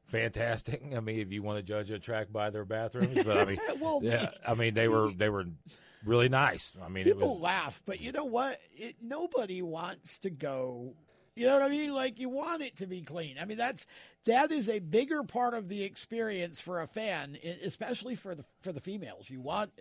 fantastic. I mean, if you want to judge a track by their bathrooms, but I mean, Well, yeah, I mean they were they were really nice. I mean, it People was laugh, but you know what? It, nobody wants to go. You know what I mean? Like you want it to be clean. I mean that's that is a bigger part of the experience for a fan, especially for the for the females. You want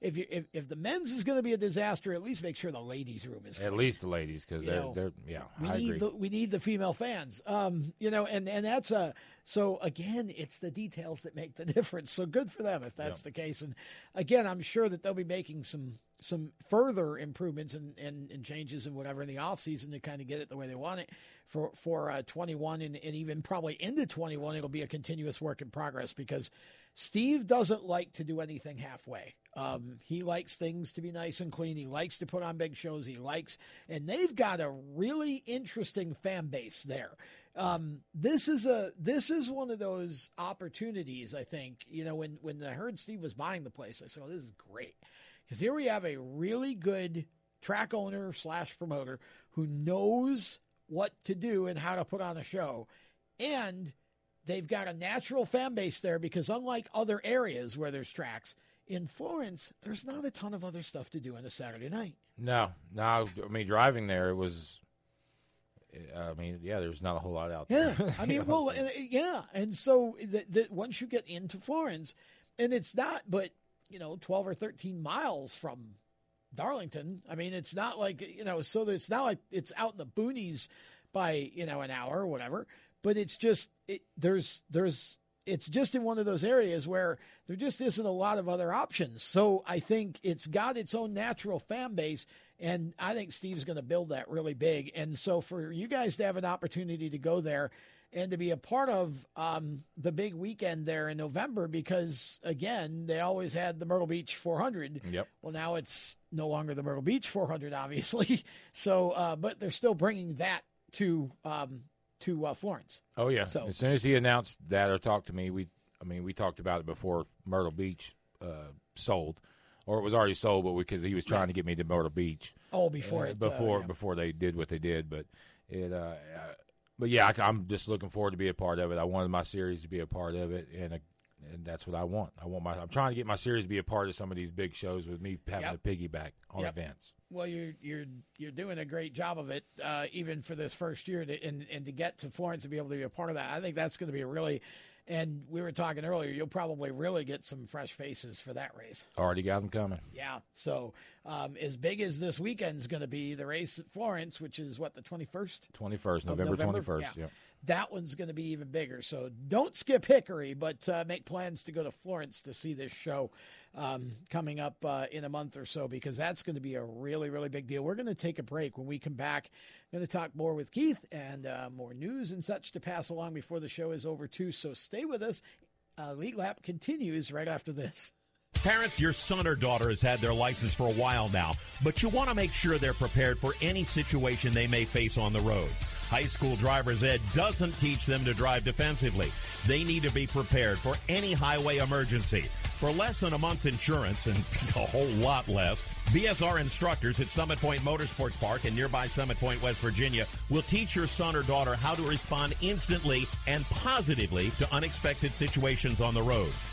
if you if, if the men's is going to be a disaster, at least make sure the ladies' room is. at least the ladies because they're know, they're yeah. we I need agree. the we need the female fans. Um, you know, and and that's a so again, it's the details that make the difference. So good for them if that's Yep. the case. And again, I'm sure that they'll be making some some further improvements and, and, and changes and whatever in the off season to kind of get it the way they want it for for uh, 21 and, and even probably into 21. It'll be a continuous work in progress because Steve doesn't like to do anything halfway. Um, he likes things to be nice and clean. He likes to put on big shows. He likes, and they've got a really interesting fan base there. Um, this is a this is one of those opportunities. I think you know when when I heard Steve was buying the place, I said, "Oh, this is great," because here we have a really good track owner slash promoter who knows what to do and how to put on a show, and they've got a natural fan base there because unlike other areas where there's tracks in Florence, there's not a ton of other stuff to do on a Saturday night. No, no. I mean, driving there, it was. I mean, yeah, there's not a whole lot out there. Yeah. I mean, well, and, yeah, and so that that once you get into Florence, and it's not, but you know, twelve or thirteen miles from Darlington. I mean, it's not like you know, so that it's not like it's out in the boonies by you know an hour or whatever. But it's just it, there's there's it's just in one of those areas where there just isn't a lot of other options. So I think it's got its own natural fan base, and I think Steve's going to build that really big. And so for you guys to have an opportunity to go there and to be a part of um, the big weekend there in November, because again, they always had the Myrtle Beach 400. Yep. Well, now it's no longer the Myrtle Beach 400, obviously. So, uh, but they're still bringing that to um, to uh, Florence. Oh yeah. So As soon as he announced that or talked to me, we I mean we talked about it before Myrtle Beach uh, sold, or it was already sold, but because he was trying to get me to Myrtle Beach. Oh, before uh, it, uh, before yeah. before they did what they did, but it. Uh, uh, but yeah, I, am just looking forward to be a part of it. I wanted my series to be a part of it, and uh and that's what I want. I want my. I'm trying to get my series to be a part of some of these big shows with me having Yep. to piggyback on Yep. events. Well, you're you're you're doing a great job of it, uh, even for this first year, to, and and to get to Florence to be able to be a part of that. I think that's going to be a really And we were talking earlier, you'll probably really get some fresh faces for that race. Already got them coming. Yeah. So, um, as big as this weekend's going to be, the race at Florence, which is what, the 21st? 21st, of November, 21st. Yeah. Yep. That one's going to be even bigger. So don't skip Hickory, but uh, make plans to go to Florence to see this show um, coming up uh, in a month or so because that's going to be a really, really big deal. We're going to take a break. When we come back, going to talk more with Keith and uh, more news and such to pass along before the show is over, too. So stay with us. Uh, Lead Lap continues right after this. Parents, your son or daughter has had their license for a while now, but you want to make sure they're prepared for any situation they may face on the road. High school driver's ed doesn't teach them to drive defensively. They need to be prepared for any highway emergency. For less than a month's insurance and a whole lot less, BSR instructors at Summit Point Motorsports Park in nearby Summit Point, West Virginia will teach your son or daughter how to respond instantly and positively to unexpected situations on the road.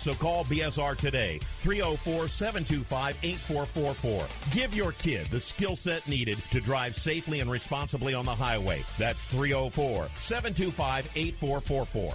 So call BSR today, 304-725-8444. Give your kid the skill set needed to drive safely and responsibly on the highway. That's 304-725-8444.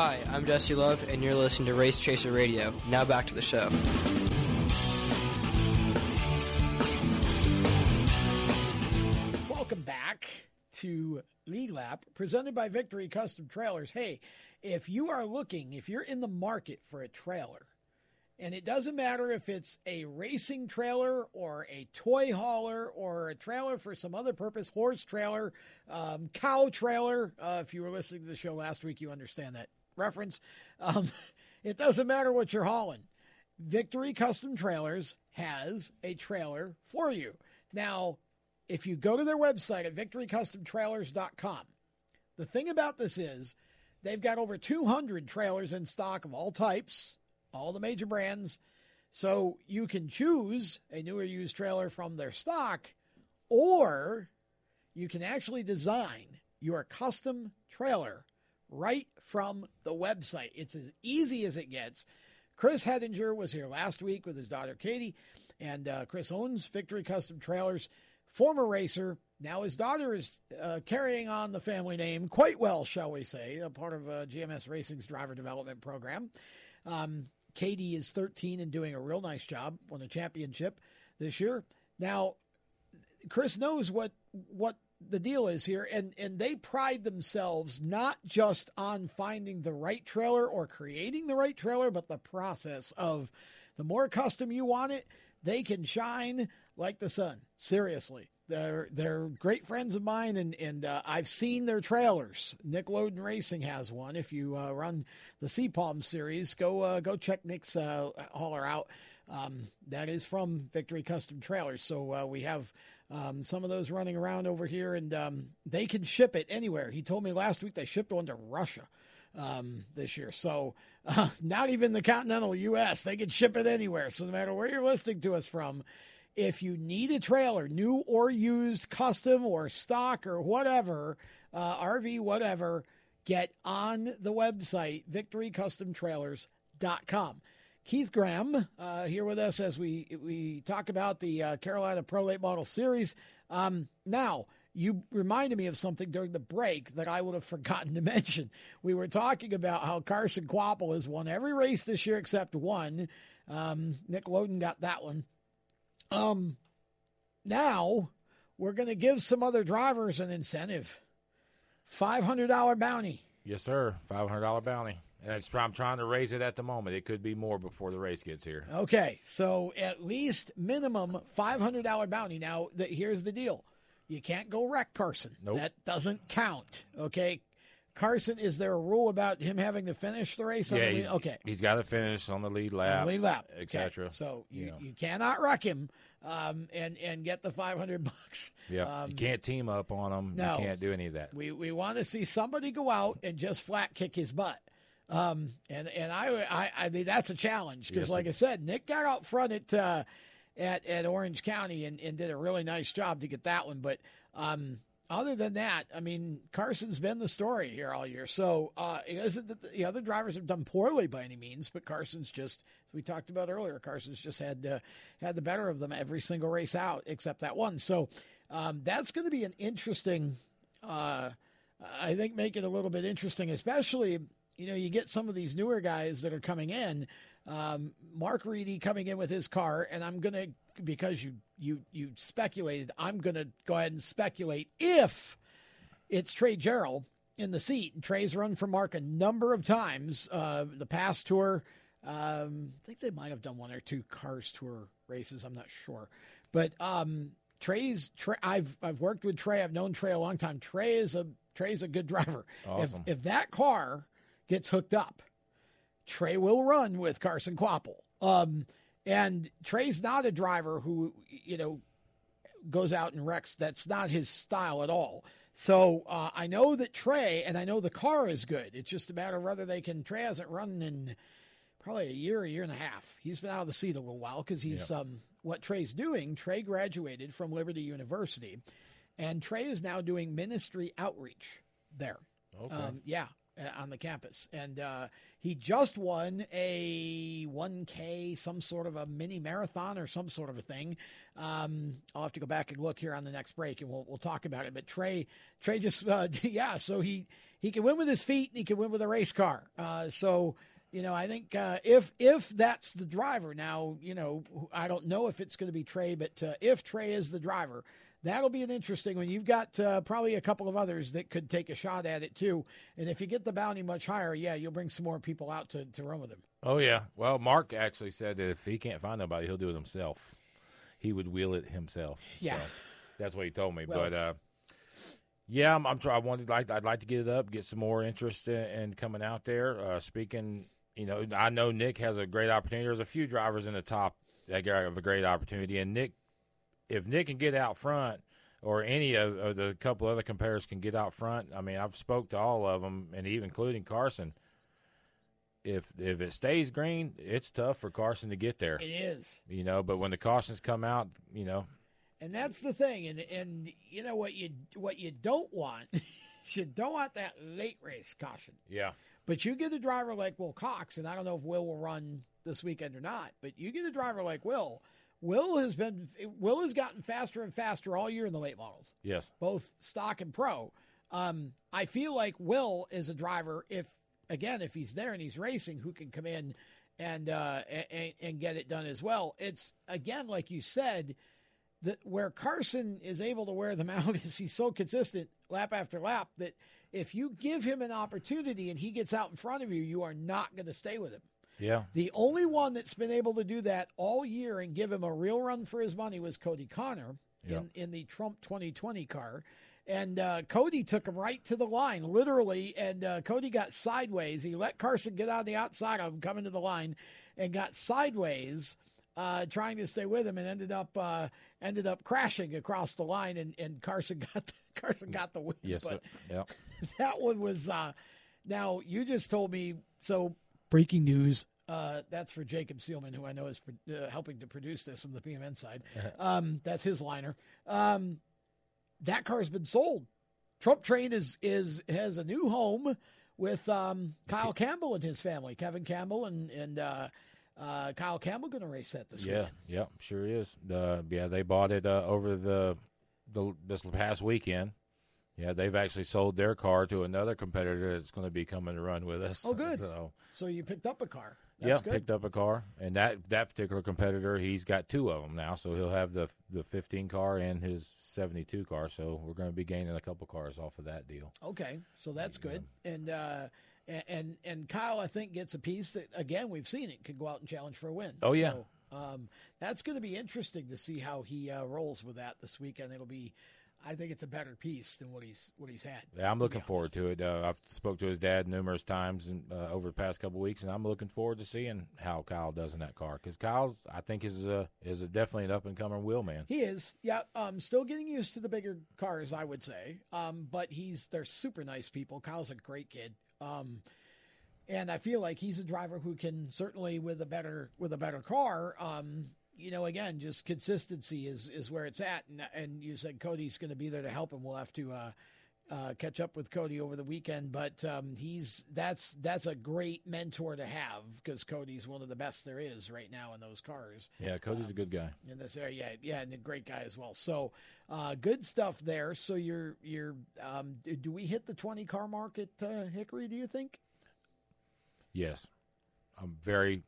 Hi, I'm Jesse Love, and you're listening to Race Chaser Radio. Now back to the show. Welcome back to Lead Lap, presented by Victory Custom Trailers. Hey, if you are looking, if you're in the market for a trailer, and it doesn't matter if it's a racing trailer or a toy hauler or a trailer for some other purpose, horse trailer, um, cow trailer. Uh, if you were listening to the show last week, you understand that reference. Um, it doesn't matter what you're hauling. Victory Custom Trailers has a trailer for you. Now, if you go to their website at victorycustomtrailers.com, the thing about this is they've got over 200 trailers in stock of all types, all the major brands. So you can choose a new or used trailer from their stock, or you can actually design your custom trailer right from the website. It's as easy as it gets. Chris Hettinger was here last week with his daughter Katie, and uh, Chris owns Victory Custom Trailers, former racer. Now his daughter is uh, carrying on the family name quite well, shall we say, a part of uh, GMS Racing's driver development program. Um, Katie is 13 and doing a real nice job, won the championship this year. Now, Chris knows what what the deal is here, and and they pride themselves not just on finding the right trailer or creating the right trailer, but the process of the more custom you want it, they can shine like the sun. Seriously. They're they're great friends of mine, and and uh, I've seen their trailers. Nick Loden Racing has one. If you uh, run the Sea Palm series, go uh, go check Nick's uh, hauler out. Um, that is from Victory Custom Trailers. So uh, we have um, some of those running around over here, and um, they can ship it anywhere. He told me last week they shipped one to Russia um, this year. So uh, not even the continental U.S. They can ship it anywhere. So no matter where you're listening to us from, if you need a trailer, new or used, custom or stock or whatever, uh, RV, whatever, get on the website, victorycustomtrailers.com. Keith Graham uh, here with us as we we talk about the uh, Carolina Pro Late Model Series. Um, now, you reminded me of something during the break that I would have forgotten to mention. We were talking about how Carson Kvapil has won every race this year except one. Um, Nick Loden got that one. Um, now we're going to give some other drivers an incentive. Five hundred dollar bounty. Yes, sir. Five hundred dollar bounty. And it's, I'm trying to raise it at the moment. It could be more before the race gets here. Okay, so at least minimum five hundred dollar bounty. Now, the, here's the deal: you can't go wreck Carson. Nope. That doesn't count. Okay, Carson. Is there a rule about him having to finish the race? yeah, the he's, okay. He's got to finish on the lead lap, the lead lap, etc. Okay. So you, know. you cannot wreck him um, and and get the five hundred bucks. Yeah, Um, you can't team up on him. no. You can't do any of that. We we want to see somebody go out and just flat kick his butt. Um, and and I I, I mean that's a challenge because Yes, like I said, Nick got out front at uh, at at Orange County and, and did a really nice job to get that one. But um, other than that, I mean Carson's been the story here all year. So uh, it isn't that the other drivers have done poorly by any means, but Carson's just as we talked about earlier, Carson's just had uh, had the better of them every single race out except that one. So um, that's going to be an interesting. Uh, I think make it a little bit interesting, especially you know you get some of these newer guys that are coming in. Um, Mark Reedy coming in with his car, and I'm gonna because you you you speculated. I'm gonna go ahead and speculate if it's Trey Gerald in the seat, and Trey's run for Mark a number of times. Uh, the past tour, um, I think they might have done one or two Cars Tour races. I'm not sure, but um, Trey's. Trey, I've I've worked with Trey. I've known Trey a long time. Trey is a Trey's a good driver. Awesome. If if that car gets hooked up, Trey will run with Carson Kvapil. Um, and Trey's not a driver who you know goes out and wrecks. That's not his style at all. So uh, I know that Trey and I know the car is good. It's just a matter of whether they can. Trey hasn't run in probably a year, a year and a half. He's been out of the seat a little while because he's Yep. um, what Trey's doing. Trey graduated from Liberty University, and Trey is now doing ministry outreach there. Okay. Um, yeah, on the campus, and uh, he just won a 1K, some sort of a mini marathon or some sort of a thing. Um, I'll have to go back and look here on the next break, and we'll we'll talk about it. But Trey, Trey just uh, yeah, so he he can win with his feet, and he can win with a race car. Uh, so. You know, I think uh, if if that's the driver now, you know, I don't know if it's going to be Trey, but uh, if Trey is the driver, that'll be an interesting one. You've got uh, probably a couple of others that could take a shot at it too. And if you get the bounty much higher, yeah, you'll bring some more people out to, to run with him. Oh yeah. Well, Mark actually said that if he can't find nobody, he'll do it himself. He would wheel it himself. Yeah. So that's what he told me. Well- but uh, yeah, I'm, I'm I wanted like I'd like to get it up, get some more interest in, in coming out there. Uh, speaking, you know, I know Nick has a great opportunity. There's a few drivers in the top that have a great opportunity, and Nick, if Nick can get out front. Or any of, of the couple other competitors can get out front. I mean, I've spoke to all of them, and even including Carson if if it stays green, it's tough for Carson to get there. It is. You know, but when the cautions come out, you know, And that's the thing. And and you know what you what you don't want, you don't want that late race caution. yeah. But you get a driver like Will Cox, and I don't know if Will will run this weekend or not. But you get a driver like Will. Will has been Will has gotten faster and faster all year in the late models, Yes. both stock and pro. Um, I feel like Will is a driver if again if he's there and he's racing, who can come in and uh, and, and get it done as well. It's again like you said, that where Carson is able to wear them out is he's so consistent lap after lap that if you give him an opportunity and he gets out in front of you, you are not going to stay with him. Yeah. The only one that's been able to do that all year and give him a real run for his money was Cody Connor Yeah. in, in the Trump 2020 car. And uh, Cody took him right to the line, literally. And uh, Cody got sideways. He let Carson get on the outside of him, coming to the line, and got sideways, uh, trying to stay with him, and ended up uh, ended up crashing across the line. And, and Carson got the, Carson got the win. Yes, but sir. Yeah. that one was. Uh, now you just told me. So breaking news. Uh, that's for Jacob Seelman, who I know is uh, helping to produce this from the PMN side. Um, that's his liner. Um, that car's been sold. Trump Train is is has a new home with um, Kyle Campbell and his family. Kevin Campbell and and uh, uh, Kyle Campbell going to race that this yeah, weekend. yeah, sure is. Uh, yeah, they bought it uh, over the the this past weekend. Yeah, they've actually sold their car to another competitor that's going to be coming to run with us. Oh, good. So So you picked up a car. yeah, good. picked up a car, and that that particular competitor, he's got two of them now. So he'll have the the 15 car and his 72 car. So we're going to be gaining a couple cars off of that deal. Okay, so that's good. And uh, and and and Kyle, I think, gets a piece that again we've seen it could go out and challenge for a win. Oh, yeah. So, um, that's going to be interesting to see how he uh, rolls with that this weekend. It'll be, I think, it's a better piece than what he's what he's had. Yeah, I'm looking forward to it. Uh, I've spoke to his dad numerous times and, uh, over the past couple weeks, and I'm looking forward to seeing how Kyle does in that car because Kyle, I think, is a, is a definitely an up and coming wheel man. He is, yeah. Um, still getting used to the bigger cars, I would say. Um, but he's they're super nice people. Kyle's a great kid. Um, and I feel like he's a driver who can certainly with a better with a better car. Um, you know, again, just consistency is is where it's at. And and you said Cody's going to be there to help him. We'll have to. Uh, uh, catch up with Cody over the weekend, but um, he's that's that's a great mentor to have because Cody's one of the best there is right now in those cars Yeah, Cody's a good guy. in this area. Yeah, yeah, and a great guy as well. So, uh, good stuff there. So you're you're um, do- we hit the twenty car mark at uh, Hickory? Do you think? Yes, I'm very.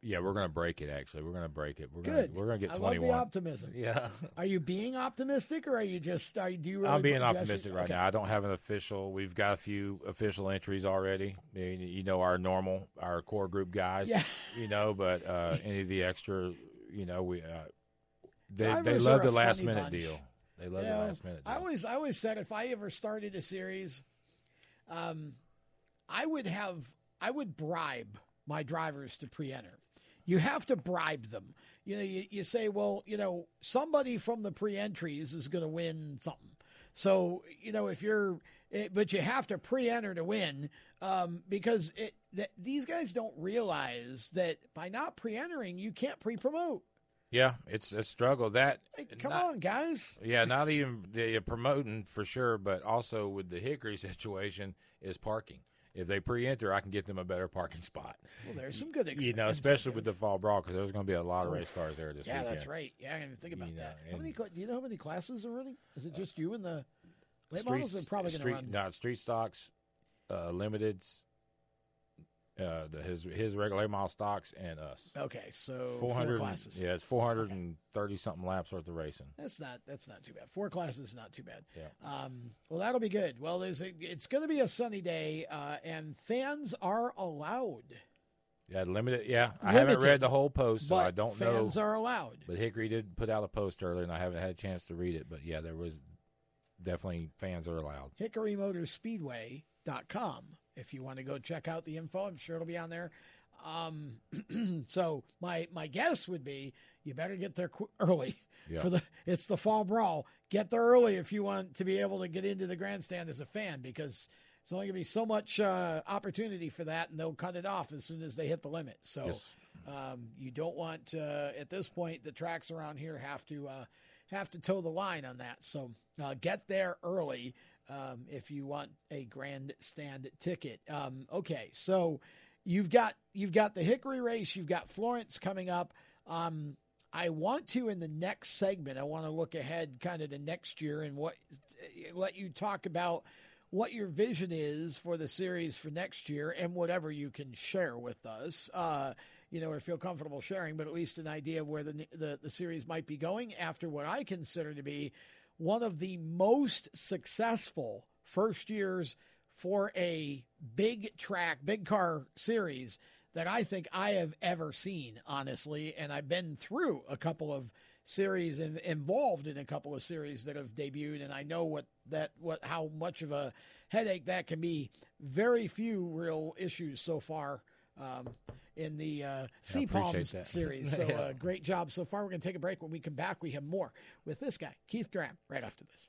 Yeah, we're going to break it. Actually, we're going to break it. We're gonna we're going to get I 21. love the optimism. Yeah. Are you being optimistic, or are you just? Are, do you? Really I'm being do you actually- optimistic right okay. now. I don't have an official. We've got a few official entries already. I You know our normal, our core group guys. Yeah. You know, but uh, any of the extra, you know, we uh, they they love the last minute bunch. deal. They love You the last minute. Deal. I always, I always said if I ever started a series, um, I would have, I would bribe my drivers to pre-enter. You have to bribe them. You know, you, you say, well, you know, somebody from the pre-entries is going to win something. So, you know, if you're, it, but you have to pre-enter to win um, because it, that these guys don't realize that by not pre-entering, you can't pre-promote. Yeah, it's a struggle. That Come not- on, guys. Yeah, not even the promoting for sure, but also with the Hickory situation is parking. If they pre-enter, I can get them a better parking spot. Well, there's some good ex- you know, especially with the fall brawl because there's going to be a lot of Oh. race cars there this yeah, weekend. that's right. Yeah, I didn't even think about You know, that. How many? cla- Do you know how many classes are running? Is it just you and the late Street- models? Are probably going to street, run. No, street stocks, uh, limiteds, uh, the, his his regular model stocks, and us. Okay, so four hundred. classes. Yeah, it's four hundred and thirty something laps worth of racing. That's not that's not too bad. Four classes is not too bad. Yeah. Um, well, that'll be good. Well, there's a, it's going to be a sunny day, uh, and fans are allowed. Yeah, limited. Yeah, I haven't read the whole post, so I don't know. fans are allowed. But Hickory did put out a post earlier, and I haven't had a chance to read it. But yeah, there was definitely fans are allowed. HickoryMotorspeedway.com if you want to go check out the info. I'm sure it'll be on there. Um, so my my guess would be you better get there qu- early Yeah. for the it's the fall brawl. Get there early if you want to be able to get into the grandstand as a fan because it's only going to be so much uh, opportunity for that, and they'll cut it off as soon as they hit the limit. So Yes. um, you don't want uh, at this point the tracks around here have to uh, have to toe the line on that. So uh, get there early um, if you want a grandstand ticket. Um, okay, so you've got you've got the Hickory race, you've got Florence coming up. Um, I want to in the next segment. I want to look ahead, kind of to next year, and what let you talk about what your vision is for the series for next year and whatever you can share with us. Uh, you know, or feel comfortable sharing, but at least an idea of where the, the, the series might be going after what I consider to be one of the most successful first years for a big track, big car series that I think I have ever seen, honestly. And I've been through a couple of series and involved in a couple of series that have debuted, and I know what that what how much of a headache that can be. Very few real issues so far. Um, in the uh, Sea Palms series. So, uh, great job so far. We're going to take a break. When we come back, we have more with this guy, Keith Graham, right after this.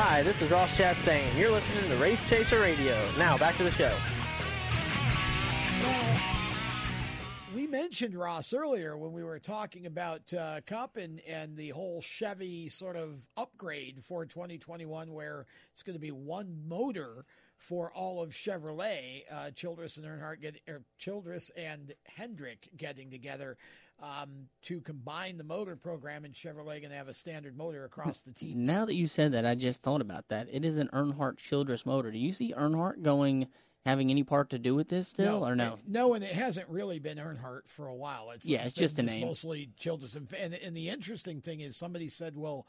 Hi, this is Ross Chastain. You're listening to Race Chaser Radio. Now, back to the show. We mentioned Ross earlier when we were talking about uh, Cup and, and the whole Chevy sort of upgrade for 2021, where it's going to be one motor for all of Chevrolet. Uh, Childress and Earnhardt get, or Childress and Hendrick getting together um, to combine the motor program, in Chevrolet and have a standard motor across the team. Now that you said that, I just thought about that. It is an Earnhardt Childress motor. Do you see Earnhardt going having any part to do with this still, no, or no? No, and it hasn't really been Earnhardt for a while. It's, yeah, it's, it's just a name. Mostly Childress, and, and and the interesting thing is somebody said, well,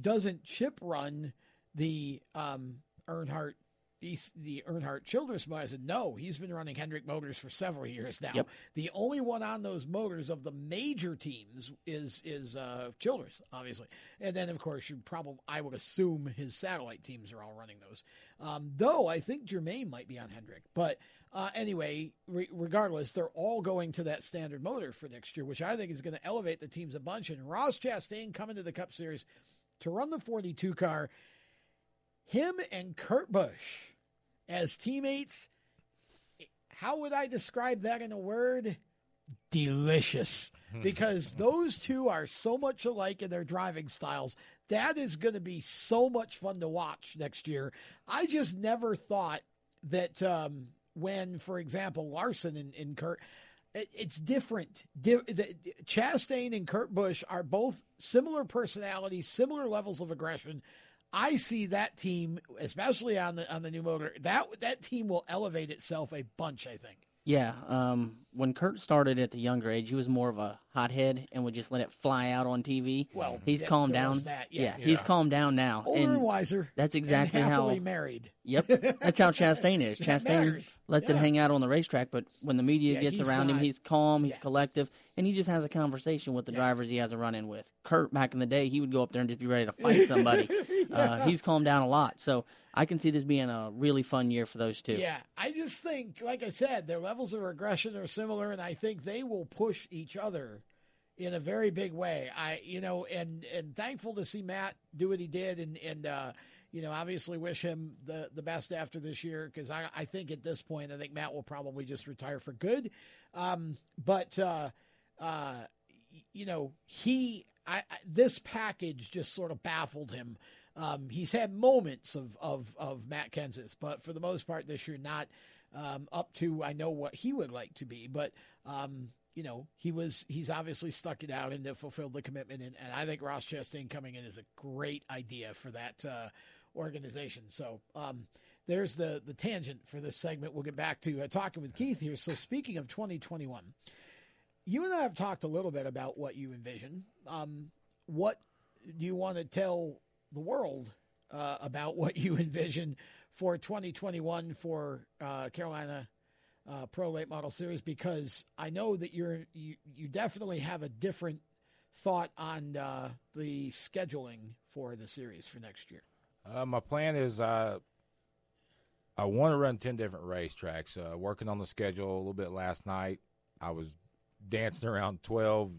doesn't Chip run the um, Earnhardt He's the Earnhardt Childress motor. I said, no, he's been running Hendrick Motors for several years now. Yep. The only one on those motors of the major teams is is uh, Childress, obviously, and then of course you probably I would assume his satellite teams are all running those. Um, though I think Germain might be on Hendrick, but uh, anyway, re- regardless, they're all going to that standard motor for next year, which I think is going to elevate the teams a bunch. And Ross Chastain coming to the Cup Series to run the 42 car him and Kurt Busch as teammates. How would I describe that in a word? Delicious. Because those two are so much alike in their driving styles. That is going to be so much fun to watch next year. I just never thought that um, when, for example, Larson and, and Kurt, it, it's different. Di- the, Chastain and Kurt Busch are both similar personalities, similar levels of aggression. I see that team, especially on the on the new motor, that that team will elevate itself a bunch. I think. Yeah, um, when Kurt started at the younger age, he was more of a hothead and would just let it fly out on TV. Well, he's yeah, calmed down. that, yeah. he's Yeah. calmed down now. Older and wiser, That's and exactly how. happily married. Yep, that's how Chastain is. Chastain lets it hang out on the racetrack, but when the media Yeah, gets he's around him, he's calm, he's collective, and he just has a conversation with the drivers he has a run in with. Kurt, back in the day, he would go up there and just be ready to fight somebody. uh, he's calmed down a lot, so I can see this being a really fun year for those two. Yeah, I just think, like I said, their levels of aggression are similar, and I think they will push each other in a very big way. I, you know, and and thankful to see Matt do what he did, and and uh, you know, obviously wish him the the best after this year because I I think at this point I think Matt will probably just retire for good. Um, but uh, uh, you know, he I, I this package just sort of baffled him. Um, he's had moments of, of, of Matt Kenseth, but for the most part this year, not um, up to I know what he would like to be. But um, you know, he was he's obviously stuck it out and fulfilled the commitment, and, and I think Ross Chastain coming in is a great idea for that uh, organization. So. Um, there's the, the tangent for this segment. We'll get back to uh, talking with Keith here. So, speaking of 2021, you and I have talked a little bit about what you envision. Um, what do you want to tell the world uh, about what you envision for 2021 for uh, Carolina uh, Pro Late Model Series? Because I know that you're you, you definitely have a different thought on uh, the scheduling for the series for next year. Uh, my plan is uh, I want to run 10 different racetracks. Uh, working on the schedule a little bit last night. I was dancing around 12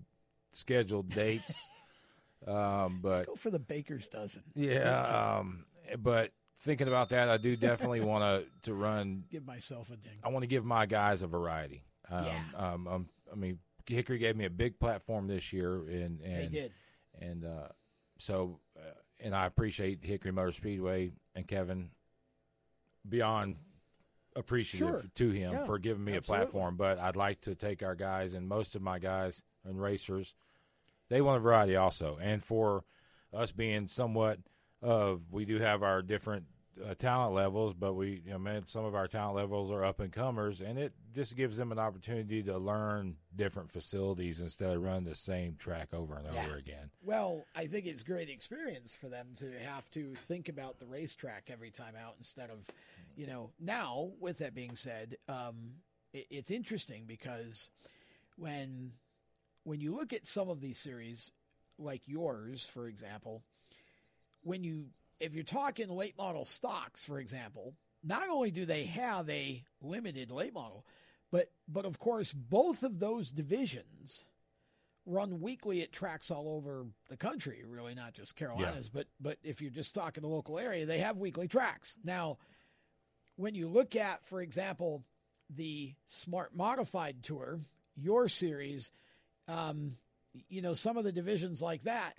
scheduled dates. um, but Let's go for the baker's dozen. yeah, um, but thinking about that, I do definitely want to to run. Give myself a ding. I want to give my guys a variety. Um, Yeah. um, um, I mean, Hickory gave me a big platform this year, and and did. and uh, so, uh, and I appreciate Hickory Motor Speedway and Kevin beyond appreciative Sure. to him Yeah, for giving me absolutely. a platform. But I'd like to take our guys, and most of my guys and racers, they want a variety also, and for us being somewhat of we do have our different uh, talent levels, but we, you know, man, some of our talent levels are up and comers, and it just gives them an opportunity to learn different facilities instead of running the same track over and Yeah. over again. Well, I think it's great experience for them to have to think about the racetrack every time out instead of, you know. Now, with that being said, um, it, it's interesting because when when you look at some of these series, like yours, for example, when you if you're talking late model stocks, for example, not only do they have a limited late model, but but of course both of those divisions run weekly at tracks all over the country, really not just Carolinas, but but if you're just talking the local area, they have weekly tracks. Now, when you look at, for example, the Smart Modified Tour, your series, um, you know, some of the divisions like that,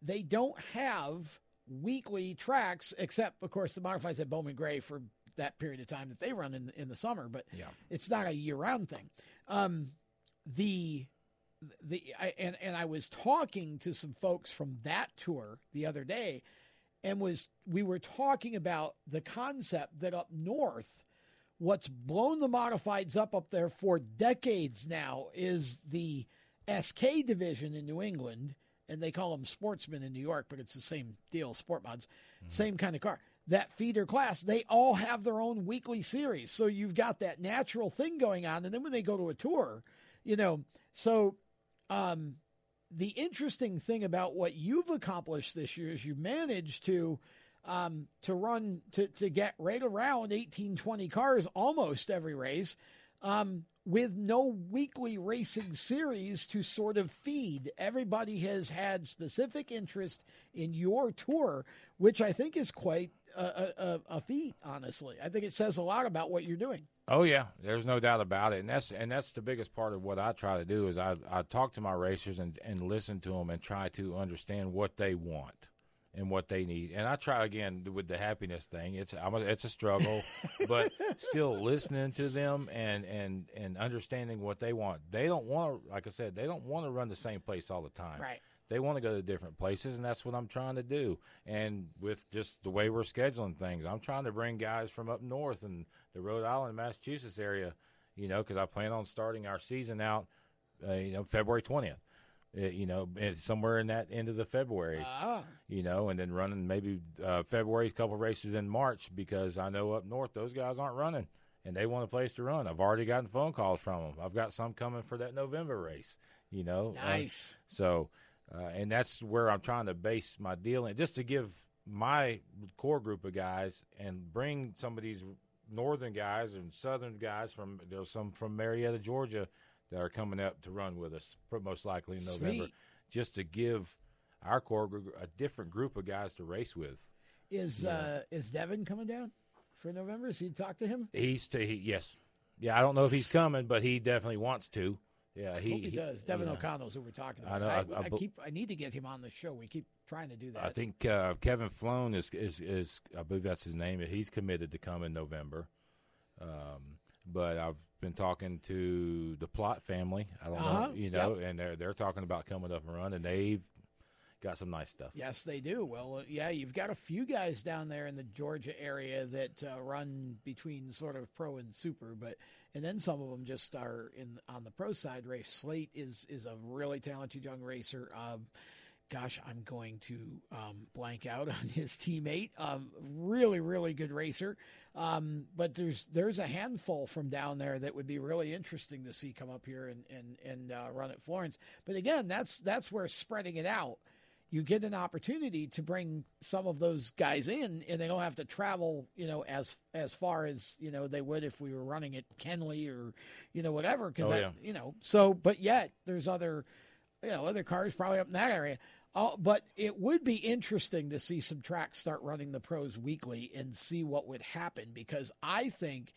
they don't have weekly tracks, except of course the modifieds at Bowman Gray for that period of time that they run in in the summer, but Yeah. it's not a year round thing. Um, the the I, and and I was talking to some folks from that tour the other day, and was we were talking about the concept that up north, what's blown the modifieds up up there for decades now is the SK division in New England, and they call them sportsmen in New York, but it's the same deal, sport mods, same kind of car. That feeder class, they all have their own weekly series. So you've got that natural thing going on. And then when they go to a tour, you know, so um, the interesting thing about what you've accomplished this year is you managed to um, to run to, to get right around 18, 20 cars almost every race um, with no weekly racing series to sort of feed. Everybody has had specific interest in your tour, which I think is quite a, a, a feat. Honestly, I think it says a lot about what you're doing. Oh yeah, there's no doubt about it, and that's and that's the biggest part of what I try to do is I I talk to my racers and and listen to them and try to understand what they want and what they need. And I try again with the happiness thing. It's I'm a, it's a struggle, but still listening to them and and and understanding what they want. They don't want to, like I said, they don't want to run the same place all the time. Right. They want to go to different places, and that's what I'm trying to do. And with just the way we're scheduling things, I'm trying to bring guys from up north and the Rhode Island, Massachusetts area, you know, because I plan on starting our season out, uh, you know, February 20th. Uh, you know, somewhere in that end of the February, Ah. you know, and then running maybe uh, February, a couple races in March because I know up north those guys aren't running and they want a place to run. I've already gotten phone calls from them. I've got some coming for that November race, you know. Nice. so, uh, and that's where I'm trying to base my deal in, just to give my core group of guys and bring some of these northern guys and southern guys from there's some from Marietta, Georgia, that are coming up to run with us, most likely in November, Sweet. just to give our core group a different group of guys to race with. Is Yeah. uh, is Devin coming down for November? Has he talked to him? He's to, he, yes, yeah. I don't know if he's coming, but he definitely wants to. Yeah, I he, hope he, does. Devin yeah. O'Connell's who we're talking I about. know, I, I- I I keep. I need to get him on the show. We keep trying to do that. I think uh, Kevin Flown is, is is I believe that's his name. He's committed to come in November. Um, but I've been talking to the Plot family. I don't Uh-huh, know, you know, yep. and they're they're talking about coming up and running. And they've got some nice stuff. Yes, they do. Well, uh, yeah, you've got a few guys down there in the Georgia area that uh, run between sort of pro and super, but and then some of them just are in on the pro side. Rafe Slate is is a really talented young racer. Um, gosh, I'm going to um, blank out on his teammate. Um, really, really good racer. Um, but there's there's a handful from down there that would be really interesting to see come up here and and and uh, run at Florence. But again, that's that's where spreading it out you get an opportunity to bring some of those guys in and they don't have to travel you know as as far as you know they would if we were running at Kenley or you know whatever because Oh, yeah. you know so but yet there's other you know other cars probably up in that area oh, but it would be interesting to see some tracks start running the pros weekly and see what would happen because I think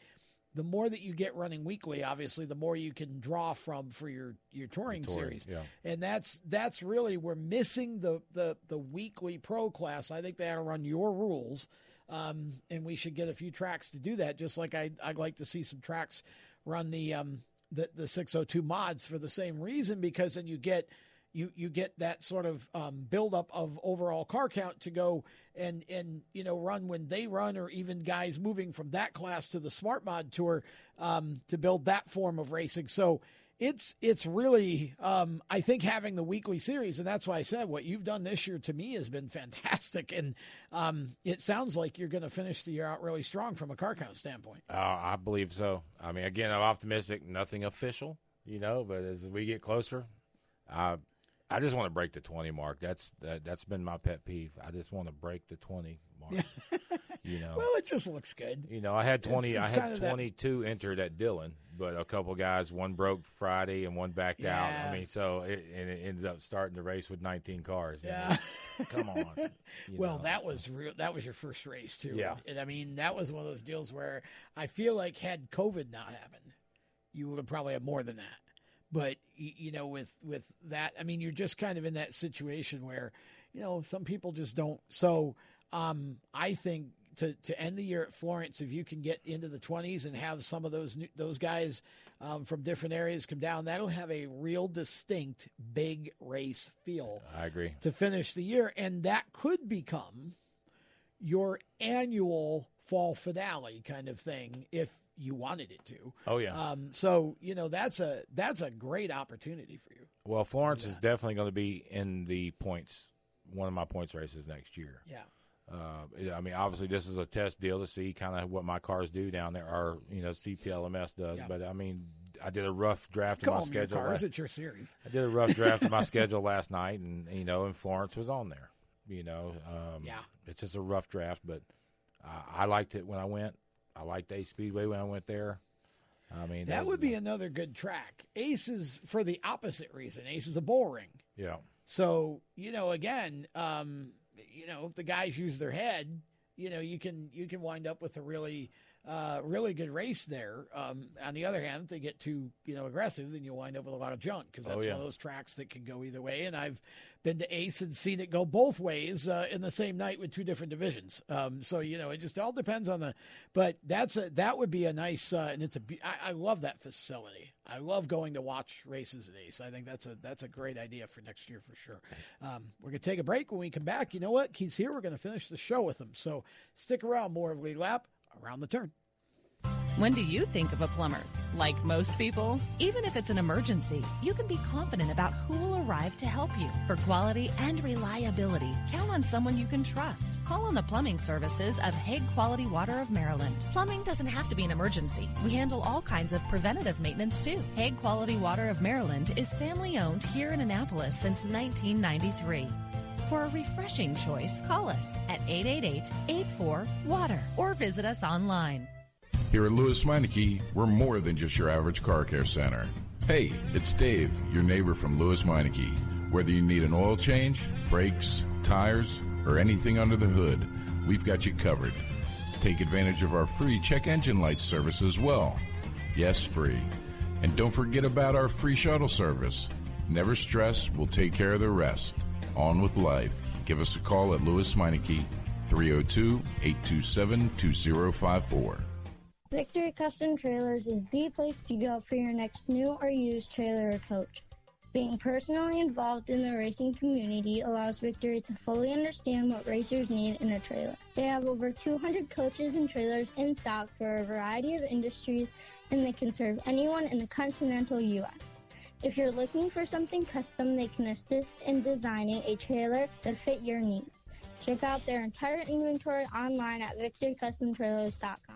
the more that you get running weekly, obviously, the more you can draw from for your your touring touring, series. yeah. And that's that's really we're missing the the the weekly pro class. I think they ought to run your rules, um, and we should get a few tracks to do that. Just like I I'd like to see some tracks run the um the the 602 mods for the same reason because then you get you you get that sort of um, buildup of overall car count to go and and you know run when they run, or even guys moving from that class to the Smart Mod Tour um, to build that form of racing. So it's it's really um, I think having the weekly series, and that's why I said what you've done this year to me has been fantastic, and um, it sounds like you're going to finish the year out really strong from a car count standpoint. Uh, I believe so. I mean, again, I'm optimistic. Nothing official, you know, but as we get closer, I I just want to break the 20 mark. That's that, that's been my pet peeve. I just want to break the 20 mark. you know. Well, it just looks good. You know, I had 20 It's- it's I had that- 22 entered at Dillon, but a couple guys, one broke Friday and one backed out. I mean, so it, and it ended up starting the race with 19 cars. Yeah. come on. well, know, that was real. That was your first race too. Yeah. and I mean that was one of those deals where I feel like had COVID not happened, you would have probably had more than that. But you know, with with that, I mean, you're just kind of in that situation where you know some people just don't. So um, I think to to end the year at Florence, if you can get into the 20s and have some of those new, those guys um, from different areas come down, that'll have a real distinct big race feel I agree. to finish the year, and that could become your annual fall finale kind of thing if you wanted it to. Oh, yeah. Um, so you know that's a that's a great opportunity for you. Well, Florence is definitely going to be in the points, one of my points races next year. Yeah. Uh, I mean, obviously, this is a test deal to see kind of what my cars do down there, or you know, CPLMS does. Yeah. But I mean, I did a rough draft Call of my them your schedule. cars. la- It's your series. I did a rough draft of my schedule last night, and you know, and Florence was on there. You know, um, Yeah. it's just a rough draft, but I, I liked it when I went. I liked Ace Speedway when I went there. I mean, That would be another good track. Ace is for the opposite reason. Ace is a bull ring. yeah. So you know, again, um, you know, if the guys use their head, you know you can you can wind up with a really uh, really good race there. Um, on the other hand, if they get too you know aggressive, then you'll wind up with a lot of junk because Oh, that's yeah. one of those tracks that can go either way. And I've been to Ace and seen it go both ways uh, in the same night with two different divisions. Um, so you know it just all depends on the. But that's a that would be a nice uh, and it's a I, I love that facility. I love going to watch races at Ace. I think that's a that's a great idea for next year for sure. Um, we're gonna take a break. When we come back, you know what? Keith's here. We're gonna finish the show with him. So stick around. More of Lead Lap around the turn. When do you think of a plumber? Like most people, even if it's an emergency, you can be confident about who will arrive to help you. For quality and reliability, count on someone you can trust. Call on the plumbing services of Hague Quality Water of Maryland. Plumbing doesn't have to be an emergency. We handle all kinds of preventative maintenance too. Hague Quality Water of Maryland is family owned here in Annapolis since 1993. For a refreshing choice, call us at 888 84 Water or visit us online. Here at Lewes Meineke, we're more than just your average car care center. Hey, it's Dave, your neighbor from Lewes Meineke. Whether you need an oil change, brakes, tires, or anything under the hood, we've got you covered. Take advantage of our free check engine light service as well. Yes, free. And don't forget about our free shuttle service. Never stress, we'll take care of the rest. On with life. Give us a call at Lewes Meineke, 302 827 2054. Victory Custom Trailers is the place to go for your next new or used trailer or coach. Being personally involved in the racing community allows Victory to fully understand what racers need in a trailer. They have over 200 coaches and trailers in stock for a variety of industries, and they can serve anyone in the continental U.S. If you're looking for something custom, they can assist in designing a trailer to fit your needs. Check out their entire inventory online at victorycustomtrailers.com.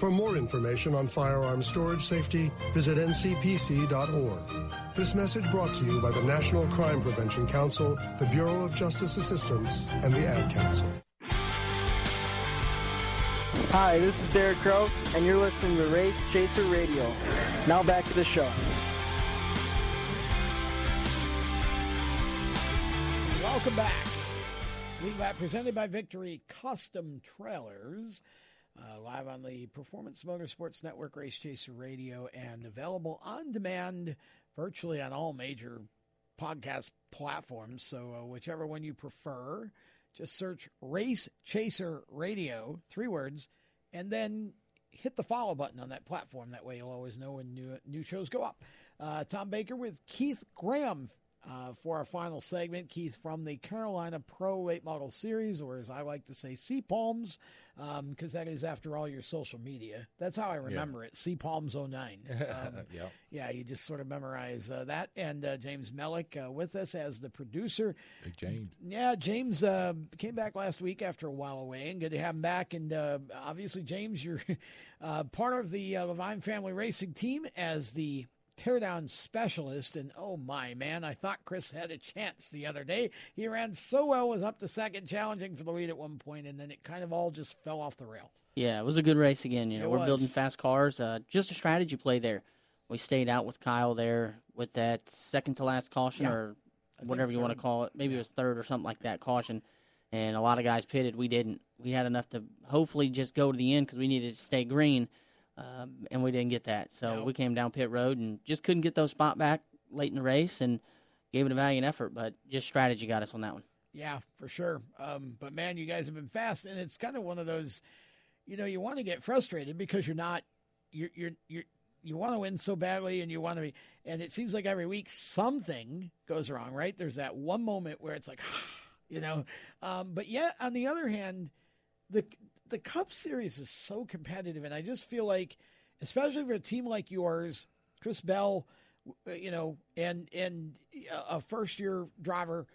For more information on firearm storage safety, visit ncpc.org. This message brought to you by the National Crime Prevention Council, the Bureau of Justice Assistance, and the Ad Council. Hi, this is Derek Kraus, and you're listening to Race Chaser Radio. Now back to the show. Welcome back. Lead Lap presented by Victory Custom Trailers. Uh, live on the Performance Motorsports Network, Race Chaser Radio, and available on demand virtually on all major podcast platforms. So, uh, whichever one you prefer, just search Race Chaser Radio, three words, and then hit the follow button on that platform. That way, you'll always know when new, new shows go up. Uh, Tom Baker with Keith Graham uh, for our final segment. Keith from the Carolina Pro Late Model Series, or as I like to say, Sea Palms, because that is, after all, your social media. That's how I remember it. Sea Palms 09. Um, Yeah. yeah, you just sort of memorize uh, that. And uh, James Mellick uh, with us as the producer. Big James. Yeah, James uh, came back last week after a while away, and good to have him back. And uh, obviously, James, you're uh, part of the uh, Levine Family Racing team as the teardown specialist. And oh my man, I thought Chris had a chance the other day. He ran so well, was up to second, challenging for the lead at one point, and then it kind of all just fell off the rail. Yeah, it was a good race again. You know, It we're was. building fast cars. Uh, just a strategy play there. We stayed out with Kyle there with that second to last caution, Yeah. or whatever you want to call it. Maybe it was third or something like that, caution. And a lot of guys pitted. We didn't. We had enough to hopefully just go to the end because we needed to stay green, um, and we didn't get that. So No. we came down pit road and just couldn't get those spot back late in the race and gave it a valiant effort. But just strategy got us on that one. Yeah, for sure. Um, but man, you guys have been fast, and it's kind of one of those, you know, you want to get frustrated because you're not, you're you're you're you want to win so badly, and you want to be, and it seems like every week something goes wrong, right? There's that one moment where it's like, you know, um, but yet on the other hand, the the Cup Series is so competitive, and I just feel like, especially for a team like yours, Chris Bell, you know, and and uh, a first year driver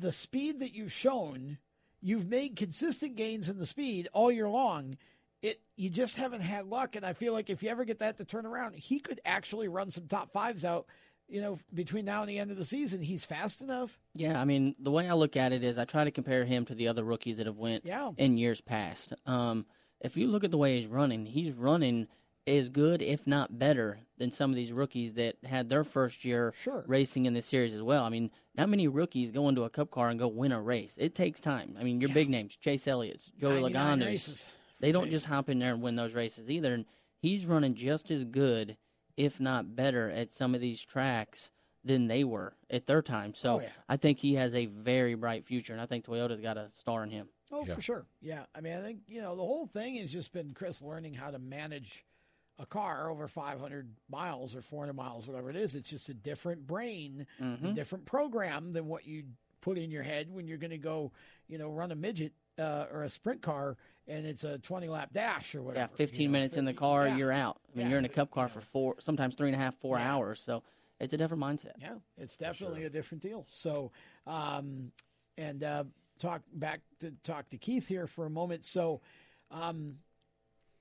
the speed that you've shown, you've made consistent gains in the speed all year long. It you just haven't had luck, and I feel like if you ever get that to turn around, he could actually run some top fives out. You know, between now and the end of the season, he's fast enough. Yeah, I mean, the way I look at it is I try to compare him to the other rookies that have went Yeah. in years past. Um, if you look at the way he's running, he's running as good, if not better, than some of these rookies that had their first year Sure. racing in this series as well. I mean, not many rookies go into a cup car and go win a race. It takes time. I mean, your big names, Chase Elliott's, Joey 99 Logano's, races they don't Chase. just hop in there and win those races either. And he's running just as good, if not better, at some of these tracks than they were at their time. So Oh, yeah. I think he has a very bright future, and I think Toyota's got a star in him. Oh, for sure. Yeah. I mean, I think, you know, the whole thing has just been Chris learning how to manage a car over 500 miles or 400 miles, whatever it is. It's just a different brain, a Mhm. different program than what you put in your head when you're going to go, you know, run a midget uh, or a sprint car and it's a 20 lap dash or whatever. Yeah, 15 you know, minutes in the car, yeah. you're out. I mean, Yeah. you're in a cup car for four, sometimes three and a half, four Yeah. hours. So it's a different mindset. Yeah, it's definitely a different deal. So, um, and uh, talk back to talk to Keith here for a moment. So, um,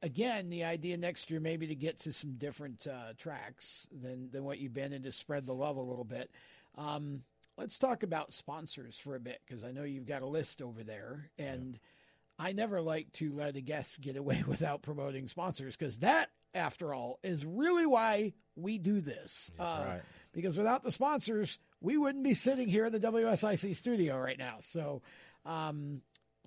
again, the idea next year maybe to get to some different uh, tracks than than what you've been and to spread the love a little bit. Um, let's talk about sponsors for a bit because I know you've got a list over there, and I never like to let a guest get away without promoting sponsors because that, after all, is really why we do this. Uh, right. Because without the sponsors, we wouldn't be sitting here in the WSIC studio right now. So, um,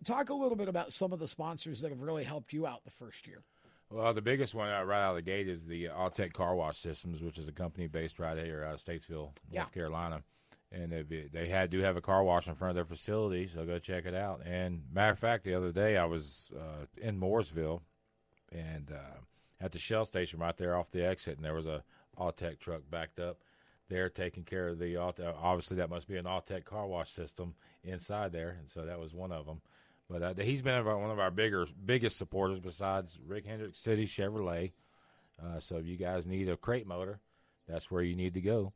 talk a little bit about some of the sponsors that have really helped you out the first year. Well, the biggest one uh, right out of the gate is the Alltech Car Wash Systems, which is a company based right here out of Statesville, North Yeah. Carolina. And they, they had do have a car wash in front of their facility, so go check it out. And matter of fact, the other day I was uh, in Mooresville, and uh, at the Shell station right there off the exit, and there was a Alltech truck backed up there taking care of the Alltech. Obviously, that must be an Alltech car wash system inside there, and so that was one of them. But uh, he's been one of our bigger, biggest supporters besides Rick Hendrick City Chevrolet. Uh, so if you guys need a crate motor, that's where you need to go.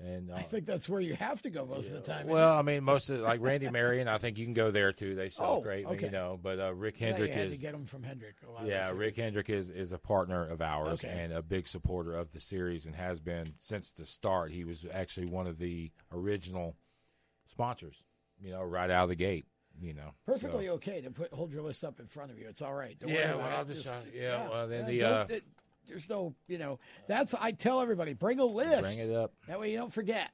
And uh, I think that's where you have to go most of the time. well, I mean, most of like Randy Marion, I think you can go there too. They sell Oh, great, okay. you know. But uh, Rick Yeah, Hendrick had is to get 'em from Hendrick. a lot yeah, Rick. Hendrick is is a partner of ours Okay. and a big supporter of the series and has been since the start. He was actually one of the original sponsors. You know, right out of the gate. You know, Perfectly So- okay to put hold your list up in front of you. It's all right. Don't Yeah, worry about well. I'll just try- yeah, well, then the, uh, there's no, you know, that's I tell everybody bring a list. Bring it up. That way you don't forget.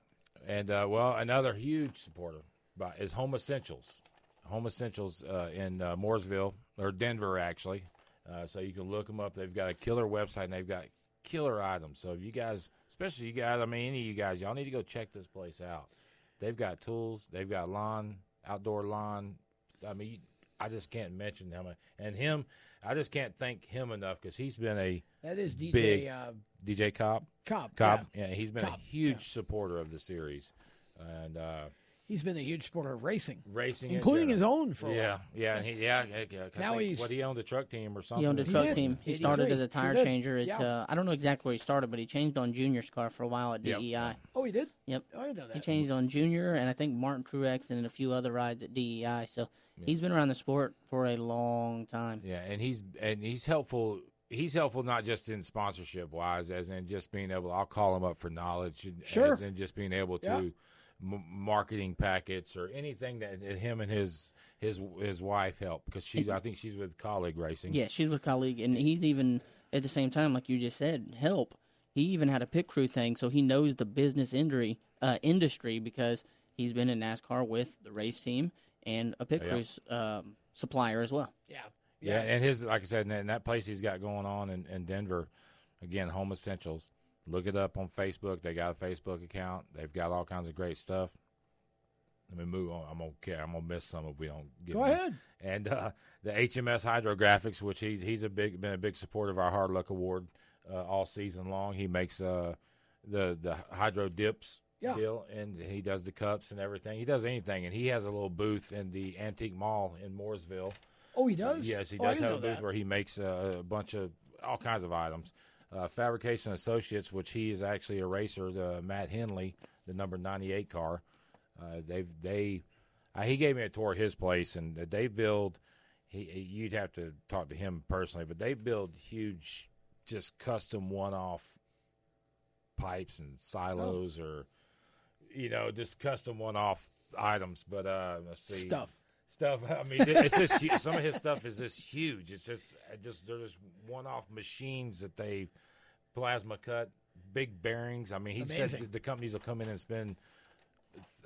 And uh, well, another huge supporter by, is Home Essentials. Home Essentials uh, in uh, Mooresville or Denver, actually. Uh, so you can look them up. They've got a killer website and they've got killer items. So if you guys, especially you guys, I mean, any of you guys, y'all need to go check this place out. They've got tools. They've got lawn, outdoor lawn. I mean, I just can't mention how much. And him, I just can't thank him enough because he's been a That is DJ, big uh, DJ Cop Cobb, Cobb. Yeah, he's been Cobb, a huge supporter of the series, and uh, He's been a huge supporter of racing, racing, in including his own for a yeah, while. yeah, and he, yeah. yeah, yeah, I Now think, he's- what he owned a truck team or something. He owned a truck team. He started as a tire Sure changer. At, Yeah. uh, I don't know exactly where he started, but he changed on Junior's car for a while at Yep. DEI. Oh, he did. Yep. Oh, I didn't know that. He changed on Junior and I think Martin Truex and a few other rides at DEI. So he's been around the sport for a long time. Yeah, and he's and he's helpful. He's helpful not just in sponsorship wise, as in just being able. I'll call him up for knowledge, and- Sure. as in just being able to Yeah. m- marketing packets or anything that that him and his his his wife help because she's. I think she's with colleague racing. Yeah, she's with colleague, and he's even at the same time, like you just said, help. he even had a pit crew thing, so he knows the business industry uh, industry because he's been in NASCAR with the race team and a pit Yeah. crew um, supplier as well. Yeah. Yeah, and his like I said, and that place he's got going on in, in Denver, again, Home Essentials. Look it up on Facebook. They got a Facebook account. They've got all kinds of great stuff. Let me move on. I'm okay. I'm gonna miss some if we don't get. Go them. ahead. And uh, the HMS Hydrographics, which he's he's a big been a big supporter of our Hard Luck Award uh, all season long. He makes uh, the the hydro dips Yeah. deal, and he does the cups and everything. He does anything, and he has a little booth in the Antique Mall in Mooresville. Oh, he does? yes, he Oh, does have a booth that. where he makes uh, a bunch of all kinds of items. Uh, Fabrication Associates, which he is actually a racer, the Matt Henley, the number ninety eight car. Uh, they they uh, he gave me a tour of his place, and they build. He, you'd have to talk to him personally, but they build huge, just custom one off pipes and silos, or you know, just custom one off items. But uh, let's see Stuff. stuff. I mean, it's just some of his stuff is just huge. It's just just they're just one off machines that they plasma cut, big bearings. I mean, he said Amazing. that the companies will come in and spend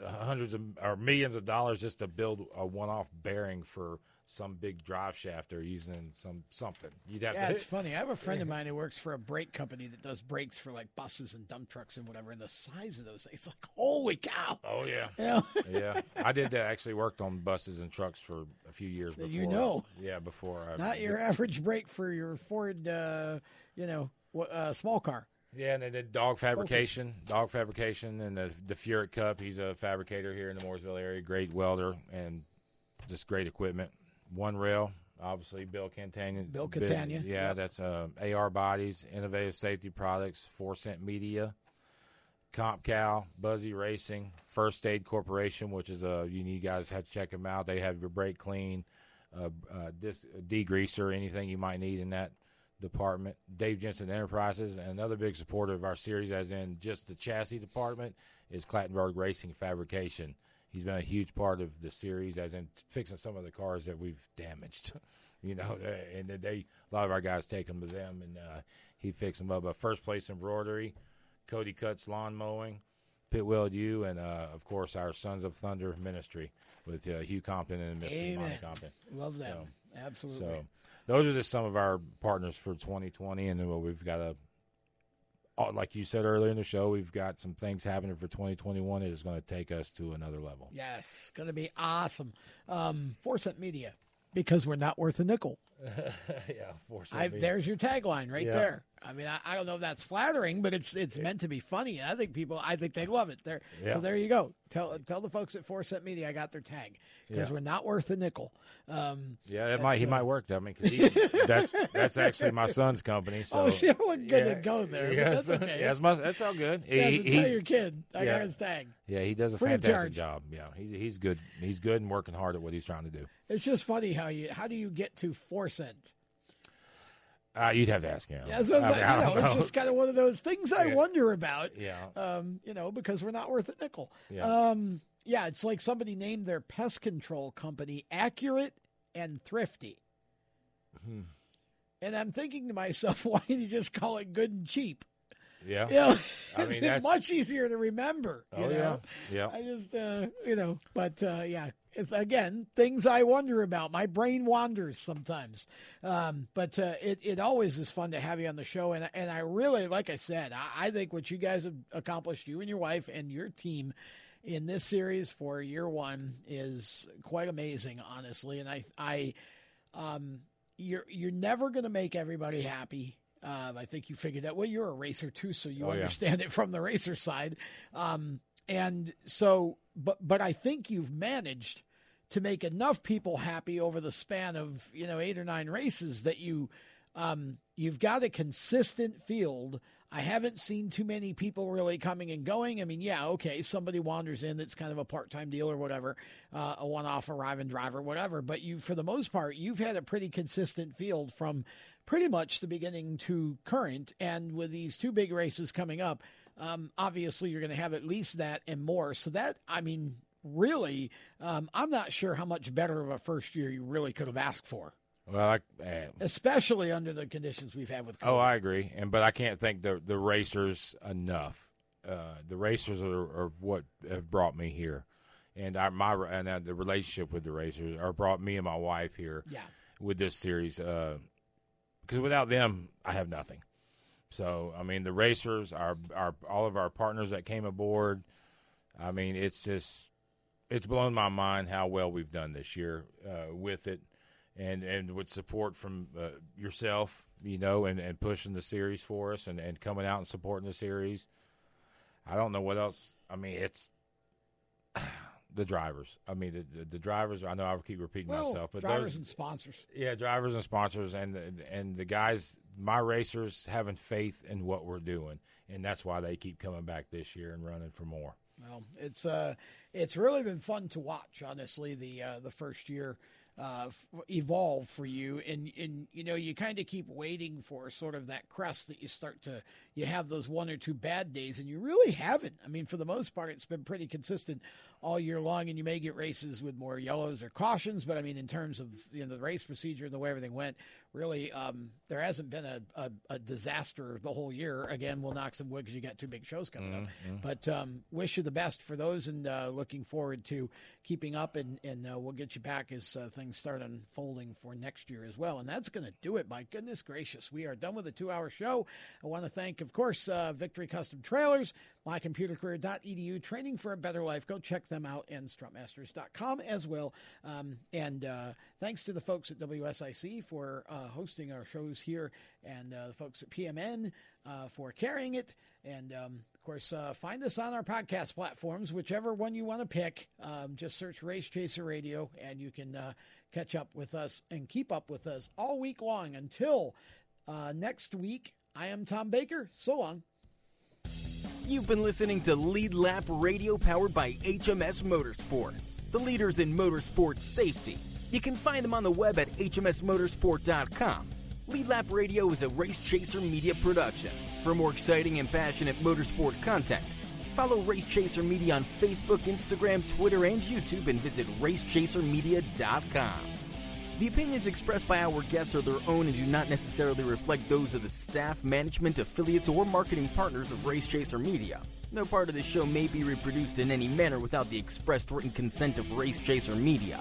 hundreds of or millions of dollars just to build a one off bearing for some big drive shaft they're using some something. You'd have Yeah, to it's funny. I have a friend of mine who works for a brake company that does brakes for like buses and dump trucks and whatever. And the size of those things, it's like holy cow! Oh yeah, Yeah. yeah. I did that. Actually, worked on buses and trucks for a few years. Before, You know. yeah, before I Not your average brake for your Ford, uh, you know, uh, small car. Yeah, and then the dog fabrication, dog fabrication, and the the Furic Cup. He's a fabricator here in the Mooresville area. Great welder and just great equipment. One rail, obviously Bill Catania. Bill Catania, yeah, yep. that's uh, AR bodies, innovative safety products, Four Cent Media, Comp Cal, Buzzy Racing, First Aid Corporation, which is a you need guys have to check them out. They have your brake clean, uh, uh, dis, degreaser, anything you might need in that department. Dave Jensen Enterprises, and another big supporter of our series, as in just the chassis department, is Clattenburg Racing Fabrication. He's been a huge part of the series, as in fixing some of the cars that we've damaged. You know, and they a lot of our guys take them to them, and uh, he fixed them up. But first place embroidery, Cody Cuts lawn mowing, Pit Weld U, and uh, of course our Sons of Thunder ministry with uh, Hugh Compton and Miss Amen. Compton. Love them. So- Absolutely. So those are just some of our partners for 2020, and then we've got a, like you said earlier in the show, we've got some things happening for 2021. It is going to take us to another level. Yes, going to be awesome. Um, Four Cent Media, because we're not worth a nickel. yeah, Four I, there's your tagline right Yeah. there. I mean, I, I don't know if that's flattering, but it's it's meant to be funny. I think people, I think they love it. There, Yeah. so there you go. Tell tell the folks at Four Cent Media I got their tag because Yeah. we're not worth a nickel. Um, Yeah, it might. He uh, might work. I mean, he, that's that's actually my son's company. So Oh, see, I wasn't gonna Yeah, go there, Yeah, that's okay. yeah, it's my- that's all good. You have He- tell your kid I yeah. got his tag. Yeah, he does a Free fantastic job. Yeah, he's he's good. He's good and working hard at what he's trying to do. It's just funny how you how do you get to Four Cent? Uh, you'd have to ask him. Yeah, so I mean, I you don't know, it's just kind of one of those things I Yeah. wonder about. Yeah. Um, you know, because we're not worth a nickel. Yeah. Um, yeah, it's like somebody named their pest control company Accurate and Thrifty. Hmm. And I'm thinking to myself, why didn't you just call it good and cheap? Yeah. You know, I it's mean, that's- much easier to remember. You Oh, know? yeah. Yeah. I just, uh, you know, but uh, yeah, again, things I wonder about. My brain wanders sometimes, um, but uh, it it always is fun to have you on the show. And and I really, like I said, I, I think what you guys have accomplished, you and your wife and your team. In this series for year one is quite amazing, honestly, and I, I, um, you're you're never going to make everybody happy. Um, I think you figured that. Well, you're a racer too, so you Oh, yeah. understand it from the racer side. Um, and so, but but I think you've managed to make enough people happy over the span of you know eight or nine races that you um, you've got a consistent field. I haven't seen too many people really coming and going. I mean, yeah, okay, somebody wanders in that's kind of a part time deal or whatever, uh, a one off arriving driver, whatever. But you, for the most part, you've had a pretty consistent field from pretty much the beginning to current. And with these two big races coming up, um, obviously you're going to have at least that and more. So that, I mean, really, um, I'm not sure how much better of a first year you really could have asked for. Well, I, uh, especially under the conditions we've had with. COVID. Oh, I agree, and but I can't thank the the racers enough. Uh, the racers are, are, what have brought me here, and I, my and uh, the relationship with the racers are brought me and my wife here. Yeah. With this series, because without them, I have nothing. So I mean, the racers, our our all of our partners that came aboard. I mean, it's just it's blown my mind how well we've done this year uh, with it, and and with support from uh, yourself, you know, and, and pushing the series for us, and, and coming out and supporting the series. I don't know what else. I mean, it's the drivers. I mean, the, the, drivers. I know I keep repeating well, myself, but drivers and sponsors. Yeah, drivers and sponsors, and the, and the guys, my racers, having faith in what we're doing, and that's why they keep coming back this year and running for more. Well, it's uh, it's really been fun to watch. Honestly, the uh, the first year uh, evolve for you, and and you know you kind of keep waiting for sort of that crest that you start to you have those one or two bad days, and you really haven't. I mean, for the most part, it's been pretty consistent all year long, and you may get races with more yellows or cautions, but I mean, in terms of you know, the race procedure and the way everything went, really, um, there hasn't been a, a, a, disaster the whole year. Again, we'll knock some wood because you got two big shows coming mm-hmm. up. But um, wish you the best for those, and uh, looking forward to keeping up, and, and uh, we'll get you back as uh, things start unfolding for next year as well. And that's going to do it. My goodness gracious, we are done with a two-hour show. I want to thank, of course, uh, Victory Custom Trailers, mycomputercareer.edu, training for a better life. Go check them out and strutmasters.com as well. Um, and uh, thanks to the folks at WSIC for uh, hosting our shows here and uh, the folks at PMN uh, for carrying it. And um, of course, uh, find us on our podcast platforms, whichever one you want to pick. Um, just search Race Chaser Radio and you can uh, catch up with us and keep up with us all week long until next week. I am Tom Baker. So long. You've been listening to Lead Lap Radio powered by HMS Motorsport, the leaders in motorsport safety. You can find them on the web at hmsmotorsport.com. Lead Lap Radio is a Race Chaser media production. For more exciting and passionate motorsport content, follow Race Chaser Media on Facebook, Instagram, Twitter, and YouTube and visit racechasermedia.com. The opinions expressed by our guests are their own and do not necessarily reflect those of the staff, management, affiliates, or marketing partners of Race Chaser Media. No part of this show may be reproduced in any manner without the expressed written consent of Race Chaser Media.